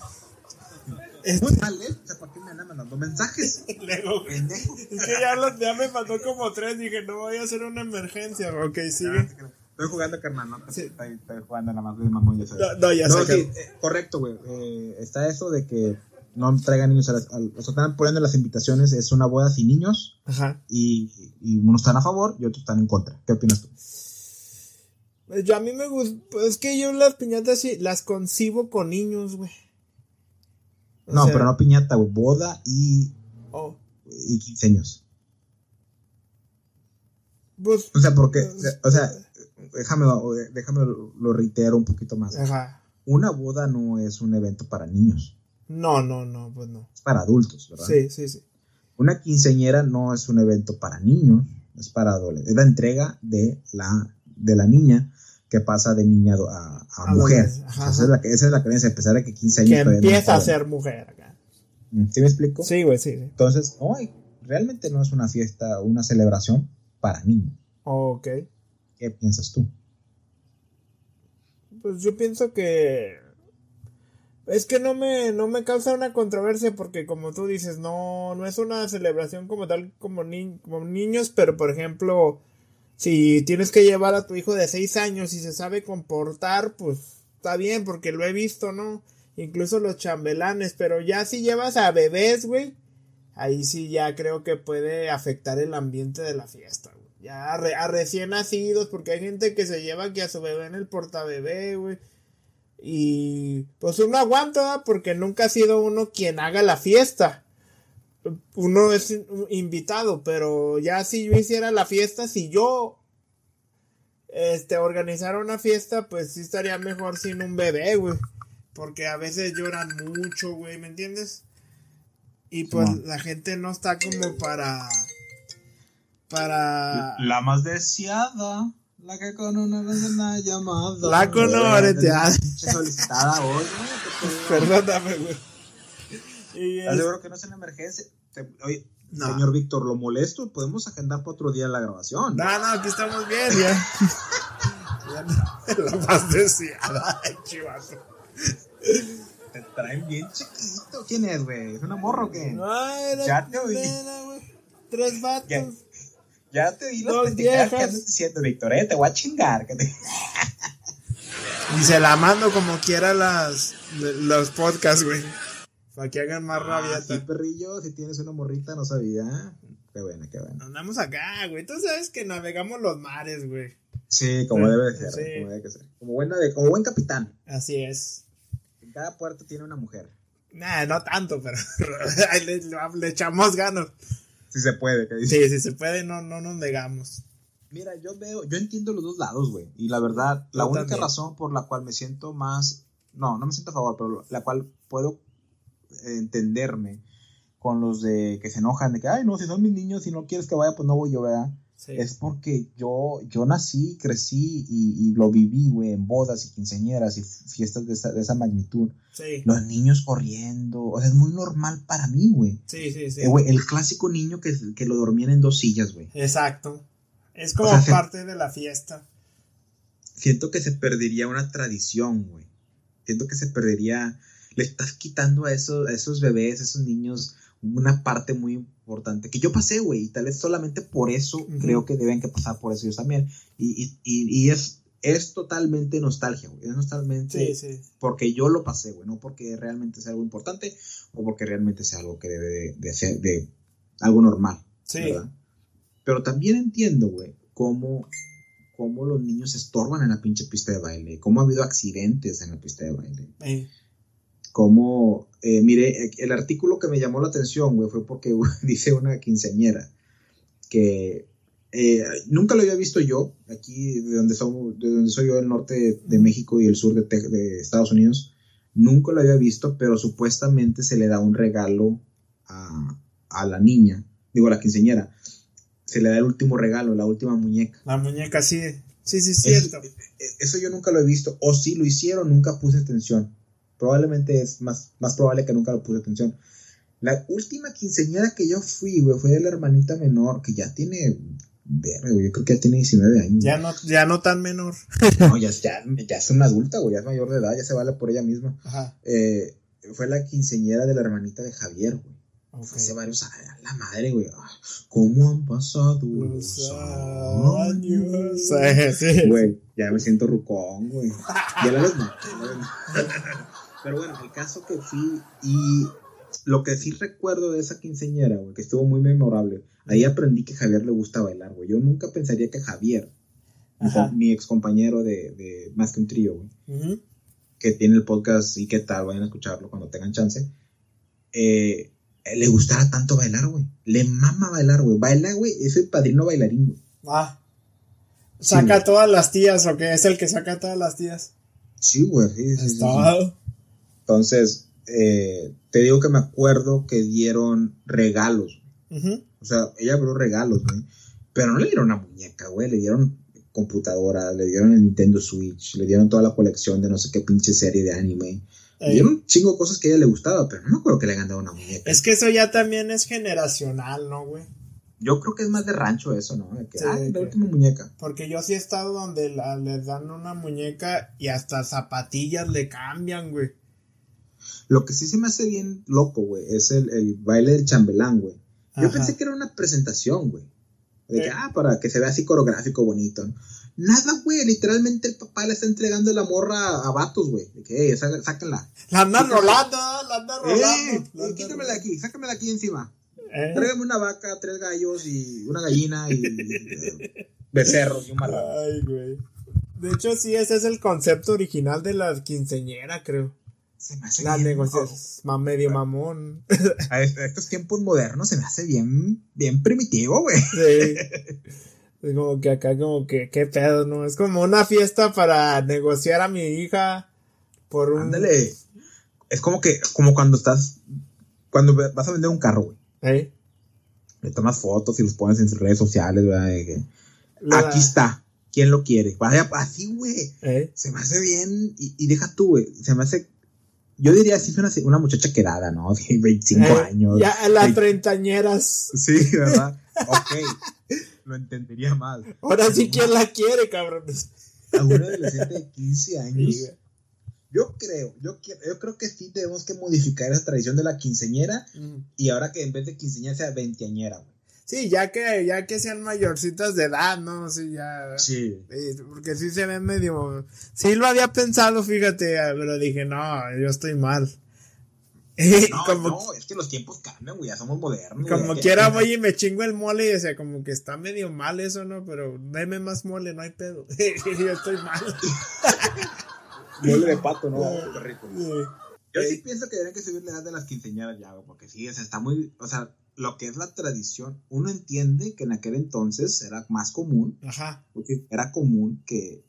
Este, Muy mal, ¿eh? O sea, ¿para qué me andan mandando mensajes? luego. Pendejo. Es que ya, los, ya me mandó como tres. Dije, no voy a hacer una emergencia. Ok, sigue. Estoy jugando, carnal, no Sí. estoy, estoy jugando nada más de mamón, ya sabes. No, no, ya sé sí, eh, correcto, güey. Eh, está eso de que no traigan niños a las. a- o sea, están poniendo las invitaciones, es una boda sin niños Ajá. y, y unos están a favor y otros están en contra. ¿Qué opinas tú? Pues yo a mí me gusta. Pues es que yo las piñatas sí las concibo con niños, güey. O no, sea, pero no piñata, güey. Boda y, oh, y 15 años. pues. O sea, porque, o sea, déjame, déjame lo reitero un poquito más. Ajá. Una boda no es un evento para niños, No, no, no, pues no. es para adultos, ¿verdad? Sí, sí, sí. Una quinceñera no es un evento para niños, es para adolescentes. Es la entrega de la, de la niña que pasa de niña a, a A mujer. ajá, esa, es la, esa es la creencia, a pesar de que 15 años Que no empieza a ser mujer acá. ¿Sí me explico? Sí, güey, sí. Entonces, no, hay- realmente no es una fiesta, una celebración para niños. Ok. ¿Qué piensas tú? Pues yo pienso que. Es que no me, no me causa una controversia porque como tú dices, no, no es una celebración como tal como, ni- como niños, pero por ejemplo, si tienes que llevar a tu hijo de 6 años y se sabe comportar, pues está bien porque lo he visto, ¿no? Incluso los chambelanes, pero ya si llevas a bebés, güey, ahí sí ya creo que puede afectar el ambiente de la fiesta, güey. Ya a, re- a recién nacidos, porque hay gente que se lleva aquí a su bebé en el portabebé, güey. Y pues uno aguanta, porque nunca ha sido uno quien haga la fiesta. Uno es un invitado, pero ya si yo hiciera la fiesta, si yo este organizara una fiesta, pues sí estaría mejor sin un bebé, güey. Porque a veces lloran mucho, güey, ¿me entiendes? Y pues la gente no está como para para La más deseada, la que con una vez una llamada. La conoreteada. Pinche solicitada hoy, ¿no? Perdóname, güey. Y ¿Estás es- seguro que no es una emergencia? Te- Oye, No. señor Víctor, ¿lo molesto? Podemos agendar para otro día la grabación. No, no, aquí estamos bien, ya. La más deseada. Ay, chivato. Te traen bien chiquito. ¿Quién es, güey? ¿Es una morra o qué? No, era Ya te oí. Tres vatos. Ya, ya te vi las pendejadas que andas diciendo, Víctor, eh, te voy a chingar. que te- Y se la mando como quiera las, los podcasts, güey. Para que hagan más Ah, rabiata. sí, perrillo, si tienes una morrita, no sabía. Qué bueno, qué bueno. Andamos acá, güey. Tú sabes que navegamos los mares, güey. Sí, como debe de ser, Sí. como debe de ser. Como, buena de, como buen capitán. Así es. En cada puerto tiene una mujer. Nah, no tanto, pero le, le echamos ganas. Si se puede, que dice. Sí, si se puede, no, no nos negamos. Mira, yo veo, yo entiendo los dos lados, güey. Y la verdad, la Yo única también. razón por la cual me siento más, no, no me siento a favor, pero la cual puedo entenderme con los de que se enojan de que, ay, no, si son mis niños, si no quieres que vaya, pues no voy yo, ¿verdad? Sí. Es porque yo, yo nací, crecí y, y lo viví, güey, en bodas y quinceañeras y fiestas de esa, de esa magnitud. Sí, Los niños corriendo, o sea, es muy normal para mí, güey. sí, sí. sí. Eh, el clásico niño que, que lo dormían en dos sillas, güey. Exacto. Es como O sea, se- parte de la fiesta. siento que se perdería una tradición, güey. Siento que se perdería, le estás quitando a esos, a esos bebés, a esos niños, una parte muy importante que yo pasé, güey, y tal vez solamente por eso creo que deben que pasar por eso ellos también. Y, y, y, y es, es totalmente nostalgia, güey. Es totalmente Sí, sí. porque yo lo pasé, güey, no porque realmente sea algo importante o porque realmente sea algo que debe de, de ser de algo normal. Sí. ¿verdad? Pero también entiendo, güey, cómo, cómo los niños estorban en la pinche pista de baile, cómo ha habido accidentes en la pista de baile, Eh, cómo, eh, mire, el artículo que me llamó la atención, güey, fue porque güey, dice una quinceañera que eh, nunca lo había visto yo, aquí de donde, somos, de donde soy yo, el norte de México y el sur de, Estados Unidos, nunca lo había visto, pero supuestamente se le da un regalo a, a la niña, digo a la quinceañera, se le da el último regalo, la última muñeca. La muñeca sí. Sí, sí, cierto. Eso, eso yo nunca lo he visto, o si lo hicieron, nunca puse atención. Probablemente es más, más probable que nunca lo puse atención. La última quinceañera que yo fui, güey, fue de la hermanita menor, que ya tiene, güey, yo creo que ya tiene 19 años. Ya no, ya no tan menor. No, ya, ya, ya es una adulta, güey, ya es mayor de edad, ya se vale por ella misma. Ajá. Eh, fue la quinceañera de la hermanita de Javier, güey. ok. Fue hace varios años, la madre, güey. Ah, ¿Cómo han pasado Los los años. años? Sí, sí. Güey, ya me siento rucón, güey. Ya la les noté, ya la les noté. Pero bueno, el caso que fui y lo que sí recuerdo de esa quinceañera, güey, que estuvo muy memorable. Ahí aprendí que Javier le gusta bailar, güey. Yo nunca pensaría que Javier, mi, Ajá. mi ex compañero de, de Más que un trío, güey, que tiene el podcast y qué tal, vayan a escucharlo cuando tengan chance, eh, le gustara tanto bailar, güey. Le mama bailar, güey. Baila, güey, es el padrino bailarín, güey. Ah. Saca todas las tías, ¿o qué? Es el que saca todas las tías. Sí, güey, sí, sí, sí, sí. Entonces, eh, te digo que me acuerdo que dieron regalos. O sea, ella abrió regalos, güey. Pero no le dieron una muñeca, güey. Le dieron computadora, le dieron el Nintendo Switch, le dieron toda la colección de no sé qué pinche serie de anime. Le dieron un chingo de cosas que a ella le gustaba, pero no me acuerdo que le hayan dado una muñeca. es que eso ya también es generacional, ¿no, güey? Yo creo que es más de rancho eso, ¿no? Que, Sí, ah, la que- última muñeca. Porque yo sí he estado donde la- les dan una muñeca y hasta zapatillas le cambian, güey. Lo que sí se me hace bien loco, güey, es el, el baile del chambelán, güey. Yo Ajá. pensé que era una presentación, güey. De que, Eh. ah, para que se vea así coreográfico, bonito. ¿no? Nada, güey. Literalmente el papá le está entregando la morra a vatos, güey. De que, sá- sáquenla. La andan rolando, la andan rolando. la eh, quítamela de aquí, sácamela de aquí encima. Eh. Tráigame una vaca, tres gallos y una gallina y, eh, becerros y un marrano. Ay, güey. De hecho, sí, ese es el concepto original de la quinceñera, creo. Se me hace La bien, negociación. Ma- medio mamón. A est- a estos tiempos modernos se me hace bien, bien primitivo, güey. Sí. Es como que acá, como que, qué pedo, ¿no? Es como una fiesta para negociar a mi hija por un. Ándale. Es como que, como cuando estás, cuando vas a vender un carro, güey. ¿Eh? Le tomas fotos y los pones en sus redes sociales, ¿verdad? De que, La- Aquí está. ¿Quién lo quiere? Vaya, así, güey. ¿Eh? Se me hace bien. Y, y deja tú, güey. Se me hace. Yo diría así, es una, una muchacha quedada, ¿no? De 25 Eh, años. Ya, las Veinte- treintañeras. Sí, ¿verdad? ok. Lo entendería más. Ahora sí, ¿quién la quiere, cabrón? a un adolescente de 15 años. Yo creo, yo, yo creo que sí tenemos que modificar esa tradición de la quinceñera y ahora que en vez de quinceñera sea veinteañera, güey. Sí, ya que, ya que sean mayorcitas de edad, ¿no? Sí, ya. Sí. porque sí se ven medio. Sí lo había pensado, fíjate, pero dije, no, yo estoy mal. No, no, es que los tiempos cambian, güey, ya somos modernos. Como quiera voy y me chingo el mole y o sea, como que está medio mal eso, ¿no? Pero deme más mole, no hay pedo. yo estoy mal. mole de pato, ¿no? Qué rico. Yo sí pienso que deberían que subir la edad de las quinceañeras ya, porque sí, o sea, está muy, o sea, lo que es la tradición, uno entiende que en aquel entonces era más común. Ajá. Porque era común que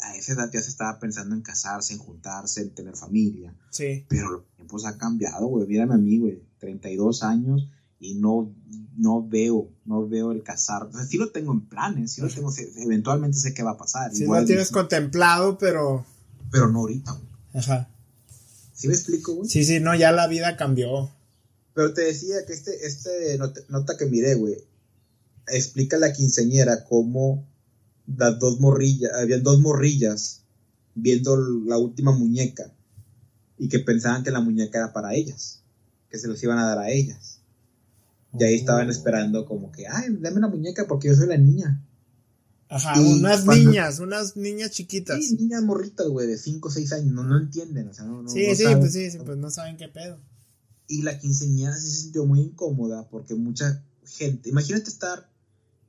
a esa edad ya se estaba pensando en casarse, en juntarse, en tener familia. Sí. Pero los tiempos han cambiado, güey. Mírame a mí, güey. 32 años y no, no veo, no veo el casar. O sea, sí lo tengo en planes, sí lo tengo, eventualmente sé qué va a pasar. Sí lo tienes contemplado, pero... Pero no ahorita, güey. Ajá. ¿Sí me explico, güey? Sí, sí, no, ya la vida cambió. Pero te decía que este, este nota, que miré, güey, explica la quinceñera cómo las dos morrillas, habían dos morrillas viendo la última muñeca y que pensaban que la muñeca era para ellas, que se los iban a dar a ellas. Y ahí estaban esperando como que, ay, dame una muñeca porque yo soy la niña. Ajá, unas niñas, unas niñas chiquitas. Sí, niñas morritas, güey, de 5 o 6 años, no, no entienden, o sea, no, Sí, sí, pues sí, pues no saben qué pedo. Y la quinceñera sí se sintió muy incómoda porque mucha gente, imagínate estar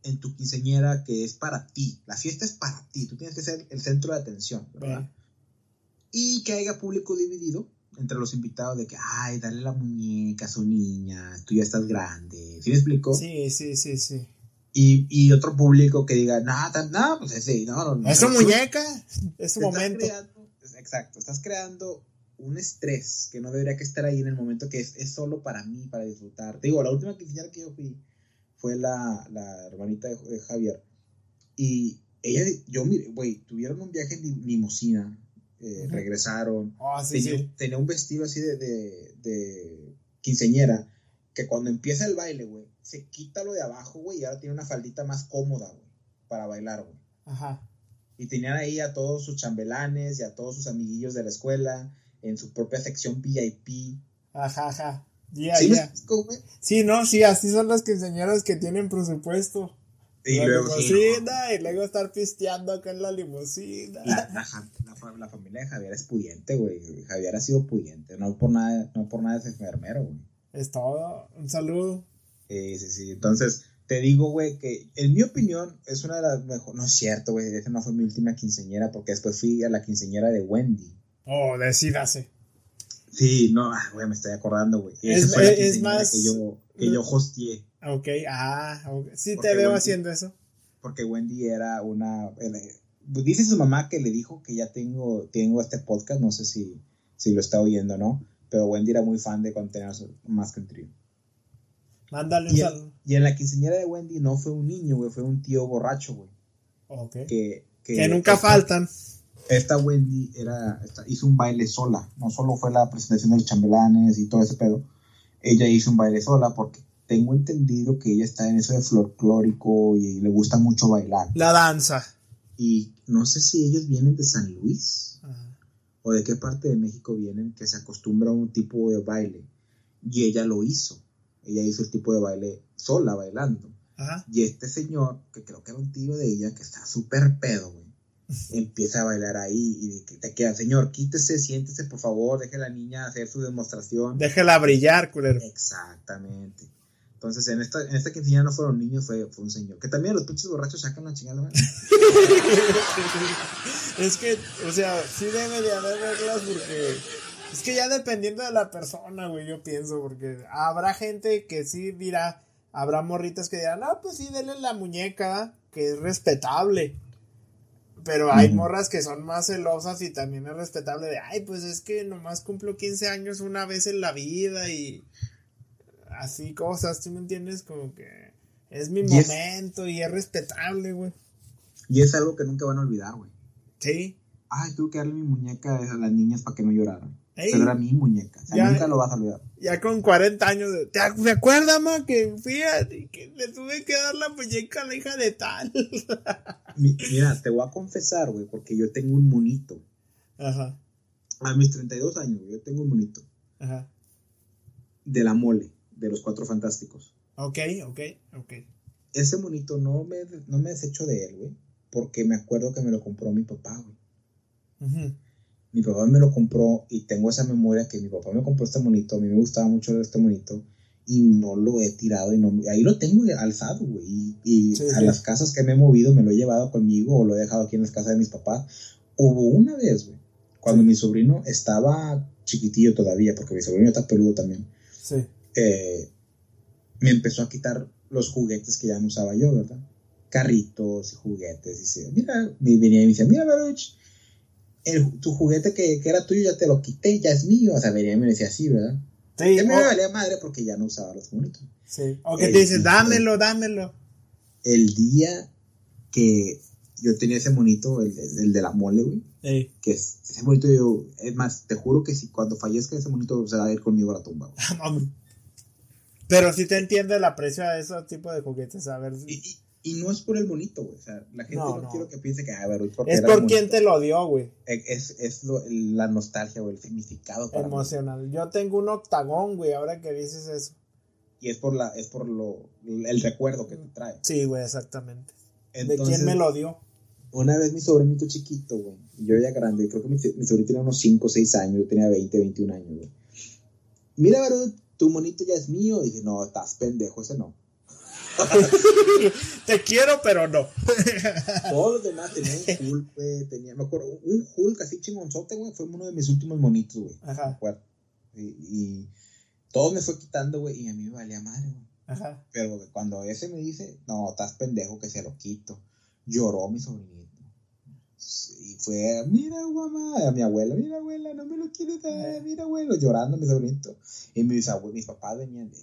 en tu quinceñera que es para ti, la fiesta es para ti, tú tienes que ser el centro de atención, ¿verdad? Y que haya público dividido entre los invitados de que, ay, dale la muñeca a su niña, tú ya estás grande, ¿sí me explico? Sí, sí, sí, sí. Y, y otro público que diga, nada, nada, pues ese, no, no, Es su muñeca, es su momento. exacto, estás creando un estrés que no debería que estar ahí en el momento que es, solo para mí, para disfrutar. Te digo, la última quinceañera que yo fui fue la, la hermanita de, Javier. Y ella, yo, mire, güey, tuvieron un viaje en limosina, eh, regresaron. Oh, tenía, un vestido así de, de, de quinceñera que cuando empieza el baile, güey, se quita lo de abajo, güey, y ahora tiene una faldita más cómoda, güey, para bailar, güey. Ajá. Y tenían ahí a todos sus chambelanes y a todos sus amiguillos de la escuela en su propia sección VIP. Ajá, ajá. ¿Sí, sí, no, sí, así son las quinceañeras que tienen presupuesto. Y la luego, limusina, y luego estar pisteando acá en la limusina. La, la, familia de Javier es pudiente, güey. Javier ha sido pudiente, no por nada, no por nada es enfermero, güey. Es todo, un saludo. Sí, sí, sí. Entonces, te digo, güey, que en mi opinión es una de las mejores. No es cierto, güey, esa no fue mi última quinceañera porque después fui a la quinceañera de Wendy. Oh, decídase. Sí, no, ah, güey, me estoy acordando, güey. Es, es más. Que yo, que yo hostié. Ok, ah, sí te veo haciendo eso. Porque Wendy era una. dice su mamá que le dijo que ya tengo, tengo este podcast, no sé si, si lo está oyendo, ¿no? Pero Wendy era muy fan de contener más que un trío. Mándale un saludo. y en la quinceañera de Wendy no fue un niño, güey, fue un tío borracho, güey. Ok. Que, que, que nunca faltan esta Wendy era, hizo un baile sola, no solo fue la presentación de los chambelanes y todo ese pedo, ella hizo un baile sola porque tengo entendido que ella está en eso de folclórico y le gusta mucho bailar. La danza. Y no sé si ellos vienen de San Luis o de qué parte de México vienen que se acostumbra a un tipo de baile. Y ella lo hizo. Ella hizo el tipo de baile sola, bailando. Y este señor, que creo que era un tío de ella, que está súper pedo, güey empieza a bailar ahí y te queda, señor, quítese, siéntese, por favor, deje a la niña hacer su demostración. Déjela brillar, culero. Exactamente. Entonces, en esta, en esta quinceañera no fueron niños, fue, fue un señor. Que también los pinches borrachos sacan la chingada. es que, o sea, sí debe de haber reglas porque... Es que ya dependiendo de la persona, güey, yo pienso, porque habrá gente que sí dirá, habrá morritas que dirán, no, pues sí, denle la muñeca, que es respetable. Pero hay morras que son más celosas y también es respetable de, ay, pues es que nomás cumplo 15 años una vez en la vida y así cosas, ¿tú me entiendes? Como que es mi momento y es respetable, güey. Y es algo que nunca van a olvidar, güey. Sí. ay, tuve que darle mi muñeca a las niñas para que no lloraran. Ey. Pero era mi muñeca. O sea, Ya- nunca lo vas a olvidar. Ya con 40 años. ¿Te, ac- ¿te acuerdas, ma? Que fui a- que le tuve que dar la muñeca a la hija de tal. Mi- Mira, te voy a confesar, güey, porque yo tengo un monito. Ajá, A mis 32 años, yo tengo un monito. ajá. De la mole, de los cuatro fantásticos. Ok, ok, ok. Ese monito no me, no me desecho de él, güey. Porque me acuerdo que me lo compró mi papá, güey. Ujú. Mi papá me lo compró y tengo esa memoria que mi papá me compró este monito. A mí me gustaba mucho este monito. Y no lo he tirado y no, ahí lo tengo alzado, güey. Y, y Sí, a sí. las casas que me he movido me lo he llevado conmigo o lo he dejado aquí en las casas de mis papás. Hubo una vez, güey, cuando mi sobrino estaba chiquitillo todavía, porque mi sobrino está peludo también. Sí. eh, me empezó a quitar los juguetes que ya no usaba yo, ¿verdad? Carritos y juguetes. Dice, mira, me venía y me decía, mira, Baruch, el, tu juguete que, que era tuyo ya te lo quité, ya es mío. O sea, y me decía así, ¿verdad? Sí, me valía madre porque ya no usaba los bonitos. sí. o que te dices, hijo dámelo, dámelo. El día que yo tenía ese monito, el, el de la mole, güey, Ey. que es- ese monito yo, es más, te juro que si cuando fallezca ese monito se va a ir conmigo a la tumba, güey. Pero sí te entiende el aprecio a esos tipos de juguetes. A ver, Y, y- y no es por el bonito, güey. O sea, la gente No, no, no. quiero que piense que, ah, pero porque es era por bonito. quien te lo dio, güey. Es, es lo- la nostalgia, güey, el significado para mí. Emocional. Yo tengo un octagón, güey, ahora que dices eso. Y es por la, es por lo, el recuerdo que te trae. Sí, güey, exactamente. ¿De Entonces, quién me lo dio? Una vez mi sobrinito chiquito, güey, yo ya grande, creo que mi, mi sobrinito tenía unos 5 o 6 años, yo tenía 20, 21 años, güey. Mira, Barut, tu monito ya es mío. Dije, no, estás pendejo, ese no. Te quiero, pero no. Todos los demás tenían un Hulk, güey, tenía, me acuerdo, un Hulk así chingonzote, güey, fue uno de mis últimos monitos, güey. me Ajá, acuerdo. Y, y todo me fue quitando, güey, y a mí me valía madre, güey. ajá. Pero cuando ese me dice, no, estás pendejo que se lo quito, lloró mi sobrinito. Y fue, mira, mamá, a mi abuela, mira, abuela, no me lo quieres dar, mira, abuelo, llorando mi sobrinito. Y mis, mis papás venían de,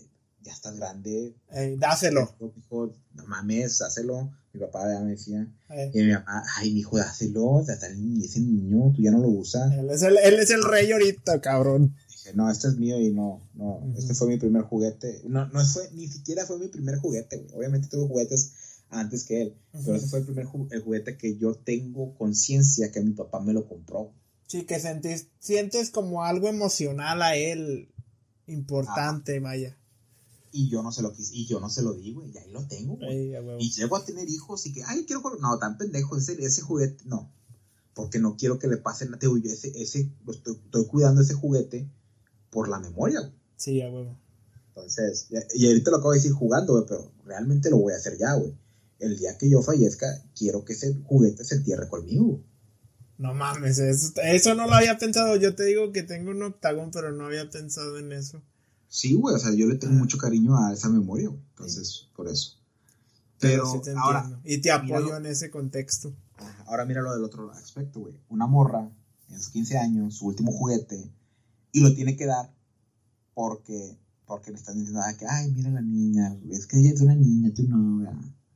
ya estás grande, Ey, dáselo. hijo, no mames, hácelo. Mi papá ya me decía, Ey. y mi mamá, ay, mi hijo, dáselo, ni- ese niño, tú ya no lo usas. Él es, el, él es el rey ahorita, cabrón. Dije, no, este es mío y no, no, este fue mi primer juguete. No, no fue, ni siquiera fue mi primer juguete, güey. Obviamente tuve juguetes antes que él, pero ese fue el primer ju- el juguete que yo tengo conciencia que mi papá me lo compró. Sí, que sentís, sientes como algo emocional a él importante, vaya. Y yo no se lo quise, y yo no se lo di, güey, y ahí lo tengo, güey. Y llego a tener hijos y que, ay, quiero. No, tan pendejo, ese, ese juguete, no. Porque no quiero que le pase nada. Digo, yo ese, ese, estoy, estoy cuidando ese juguete por la memoria, güey. Sí, a huevo. Entonces, y y ahorita lo acabo de decir jugando, güey, pero realmente lo voy a hacer ya, güey. El día que yo fallezca, quiero que ese juguete se entierre conmigo. güey. No mames, eso, eso no lo había pensado. Yo te digo que tengo un octagón, pero no había pensado en eso. Sí, güey, o sea, yo le tengo Ah. mucho cariño a esa memoria, güey. Entonces, por eso. Pero, sí ahora. Y te apoyo míralo. en ese contexto. Ahora mira lo del otro aspecto, güey. Una morra en sus 15 años, su último juguete, y lo tiene que dar porque, porque le están diciendo, ah, que, ay, mira la niña, es que ella es una niña, tú no.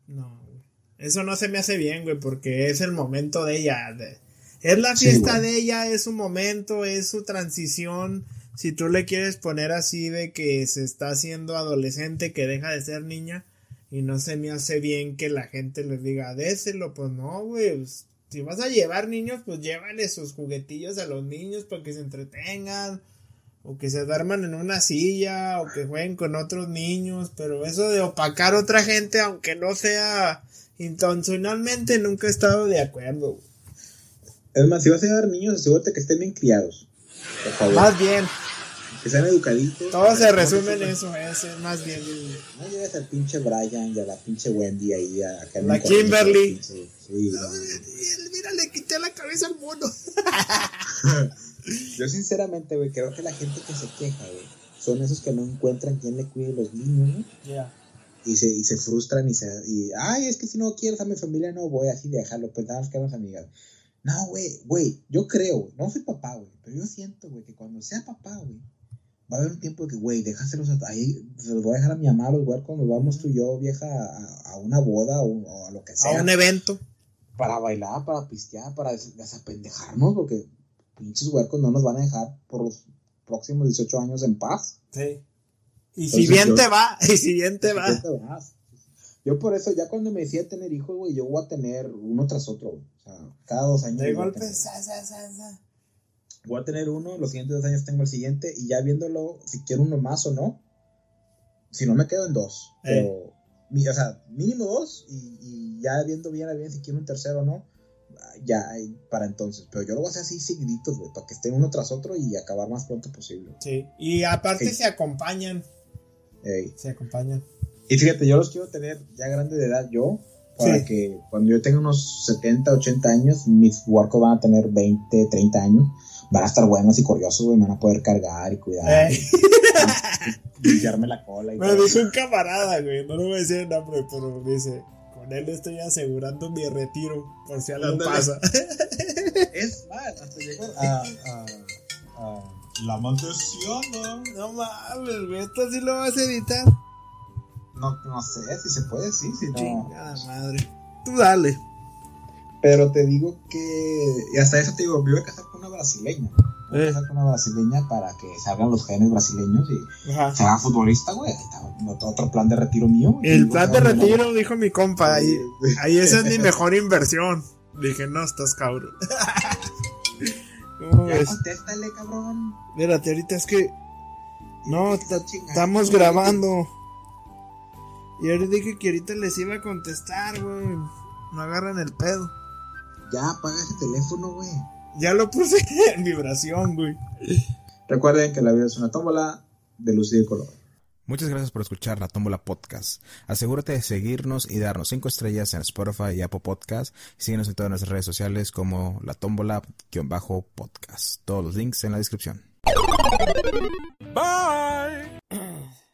No, güey. Eso no se me hace bien, güey, porque es el momento de ella. de- es la fiesta de ella, es su momento, es su transición. Si tú le quieres poner así de que se está haciendo adolescente, que deja de ser niña, y no se me hace bien que la gente les diga, déselo, pues no, güey. pues, si vas a llevar niños, pues llévale sus juguetillos a los niños para que se entretengan. O que se duerman en una silla, o que jueguen con otros niños, pero eso de opacar a otra gente, aunque no sea intencionalmente, nunca he estado de acuerdo. Es más, si vas a llevar niños, asegúrate que estén bien criados. Por favor. Más bien, Que sean educaditos. todo se resume en eso, es más bien. No lleves al pinche Brian y a la pinche Wendy ahí. A, que La Kimberly. pinche- Sí, no. Mira, le quité la cabeza al mono. Yo sinceramente, güey, creo que la gente que se queja, güey, son esos que no encuentran quién le cuide los niños, ¿no? Y se, y se frustran y se... Y, Ay, es que si no quieres a mi familia no voy así dejarlo, pues nada más quedamos amigas. No, güey, güey, yo creo, no soy papá, güey, pero yo siento, güey, que cuando sea papá, güey, va a haber un tiempo de que, güey, déjaselos ahí, se los voy a dejar a mi mamá, los voy a ver cuando vamos tú y yo, vieja, a, a una boda o, o a lo que sea. A un evento. para bailar, para pistear, para des- desapendejarnos, porque pinches huecos no nos van a dejar por los próximos 18 años en paz. Sí. Y si bien yo- te va, y si bien te va. Ya te vas. Yo por eso, ya cuando me decía tener hijos, güey, yo voy a tener uno tras otro, güey. O sea, cada dos años. De golpe, sa, sa. Voy a tener uno, los siguientes dos años tengo el siguiente, y ya viéndolo, si quiero uno más o no, si no me quedo en dos. Eh. Pero, o sea, mínimo dos, y, y ya viendo bien a bien si quiero un tercero o no, ya hay para entonces. Pero yo lo voy a hacer así seguiditos, güey, para que estén uno tras otro y acabar más pronto posible. Sí. Y aparte Sí. se acompañan. Ey. Se acompañan. Y fíjate, yo los quiero tener ya grandes de edad yo, para Sí. que cuando yo tenga unos 70, 80 años, mis huarcos van a tener 20, 30 años, van a estar buenos y curiosos, güey, me van a poder cargar y cuidar, Eh. y limpiarme la cola y Me todo. dijo un camarada, güey. No le voy a decir el nombre, pero me dice: Con él estoy asegurando mi retiro. Por si algo Ándale. pasa. Es más, hasta llegó a, a, a la maldición, ¿no? No mames, güey. Esto sí lo vas a editar. No, no sé si se puede, sí, sí, no. Chingada madre. Tú dale. Pero te digo que, y hasta eso te digo, me voy a casar con una brasileña. Me voy a Eh. casar con una brasileña para que salgan los genes brasileños y Ajá. se haga futbolista, güey. Otro plan de retiro mío. El Digo, plan de retiro, dijo mi compa. Ahí, esa es mi mejor inversión. Dije, no, estás cabrón. ¿Cómo Ya ves? contéstale, cabrón. Espérate, ahorita es que. No, estamos grabando. Y ahorita dije que ahorita les iba a contestar, güey. No agarran el pedo. Ya apaga ese teléfono, güey. Ya lo puse en vibración, güey. Recuerden que la vida es una tómbola de luz y de color. Muchas gracias por escuchar la Tómbola Podcast. Asegúrate de seguirnos y darnos 5 estrellas en Spotify y Apple Podcast. Síguenos en todas nuestras redes sociales como la Tómbola-podcast. Todos los links en la descripción. Bye.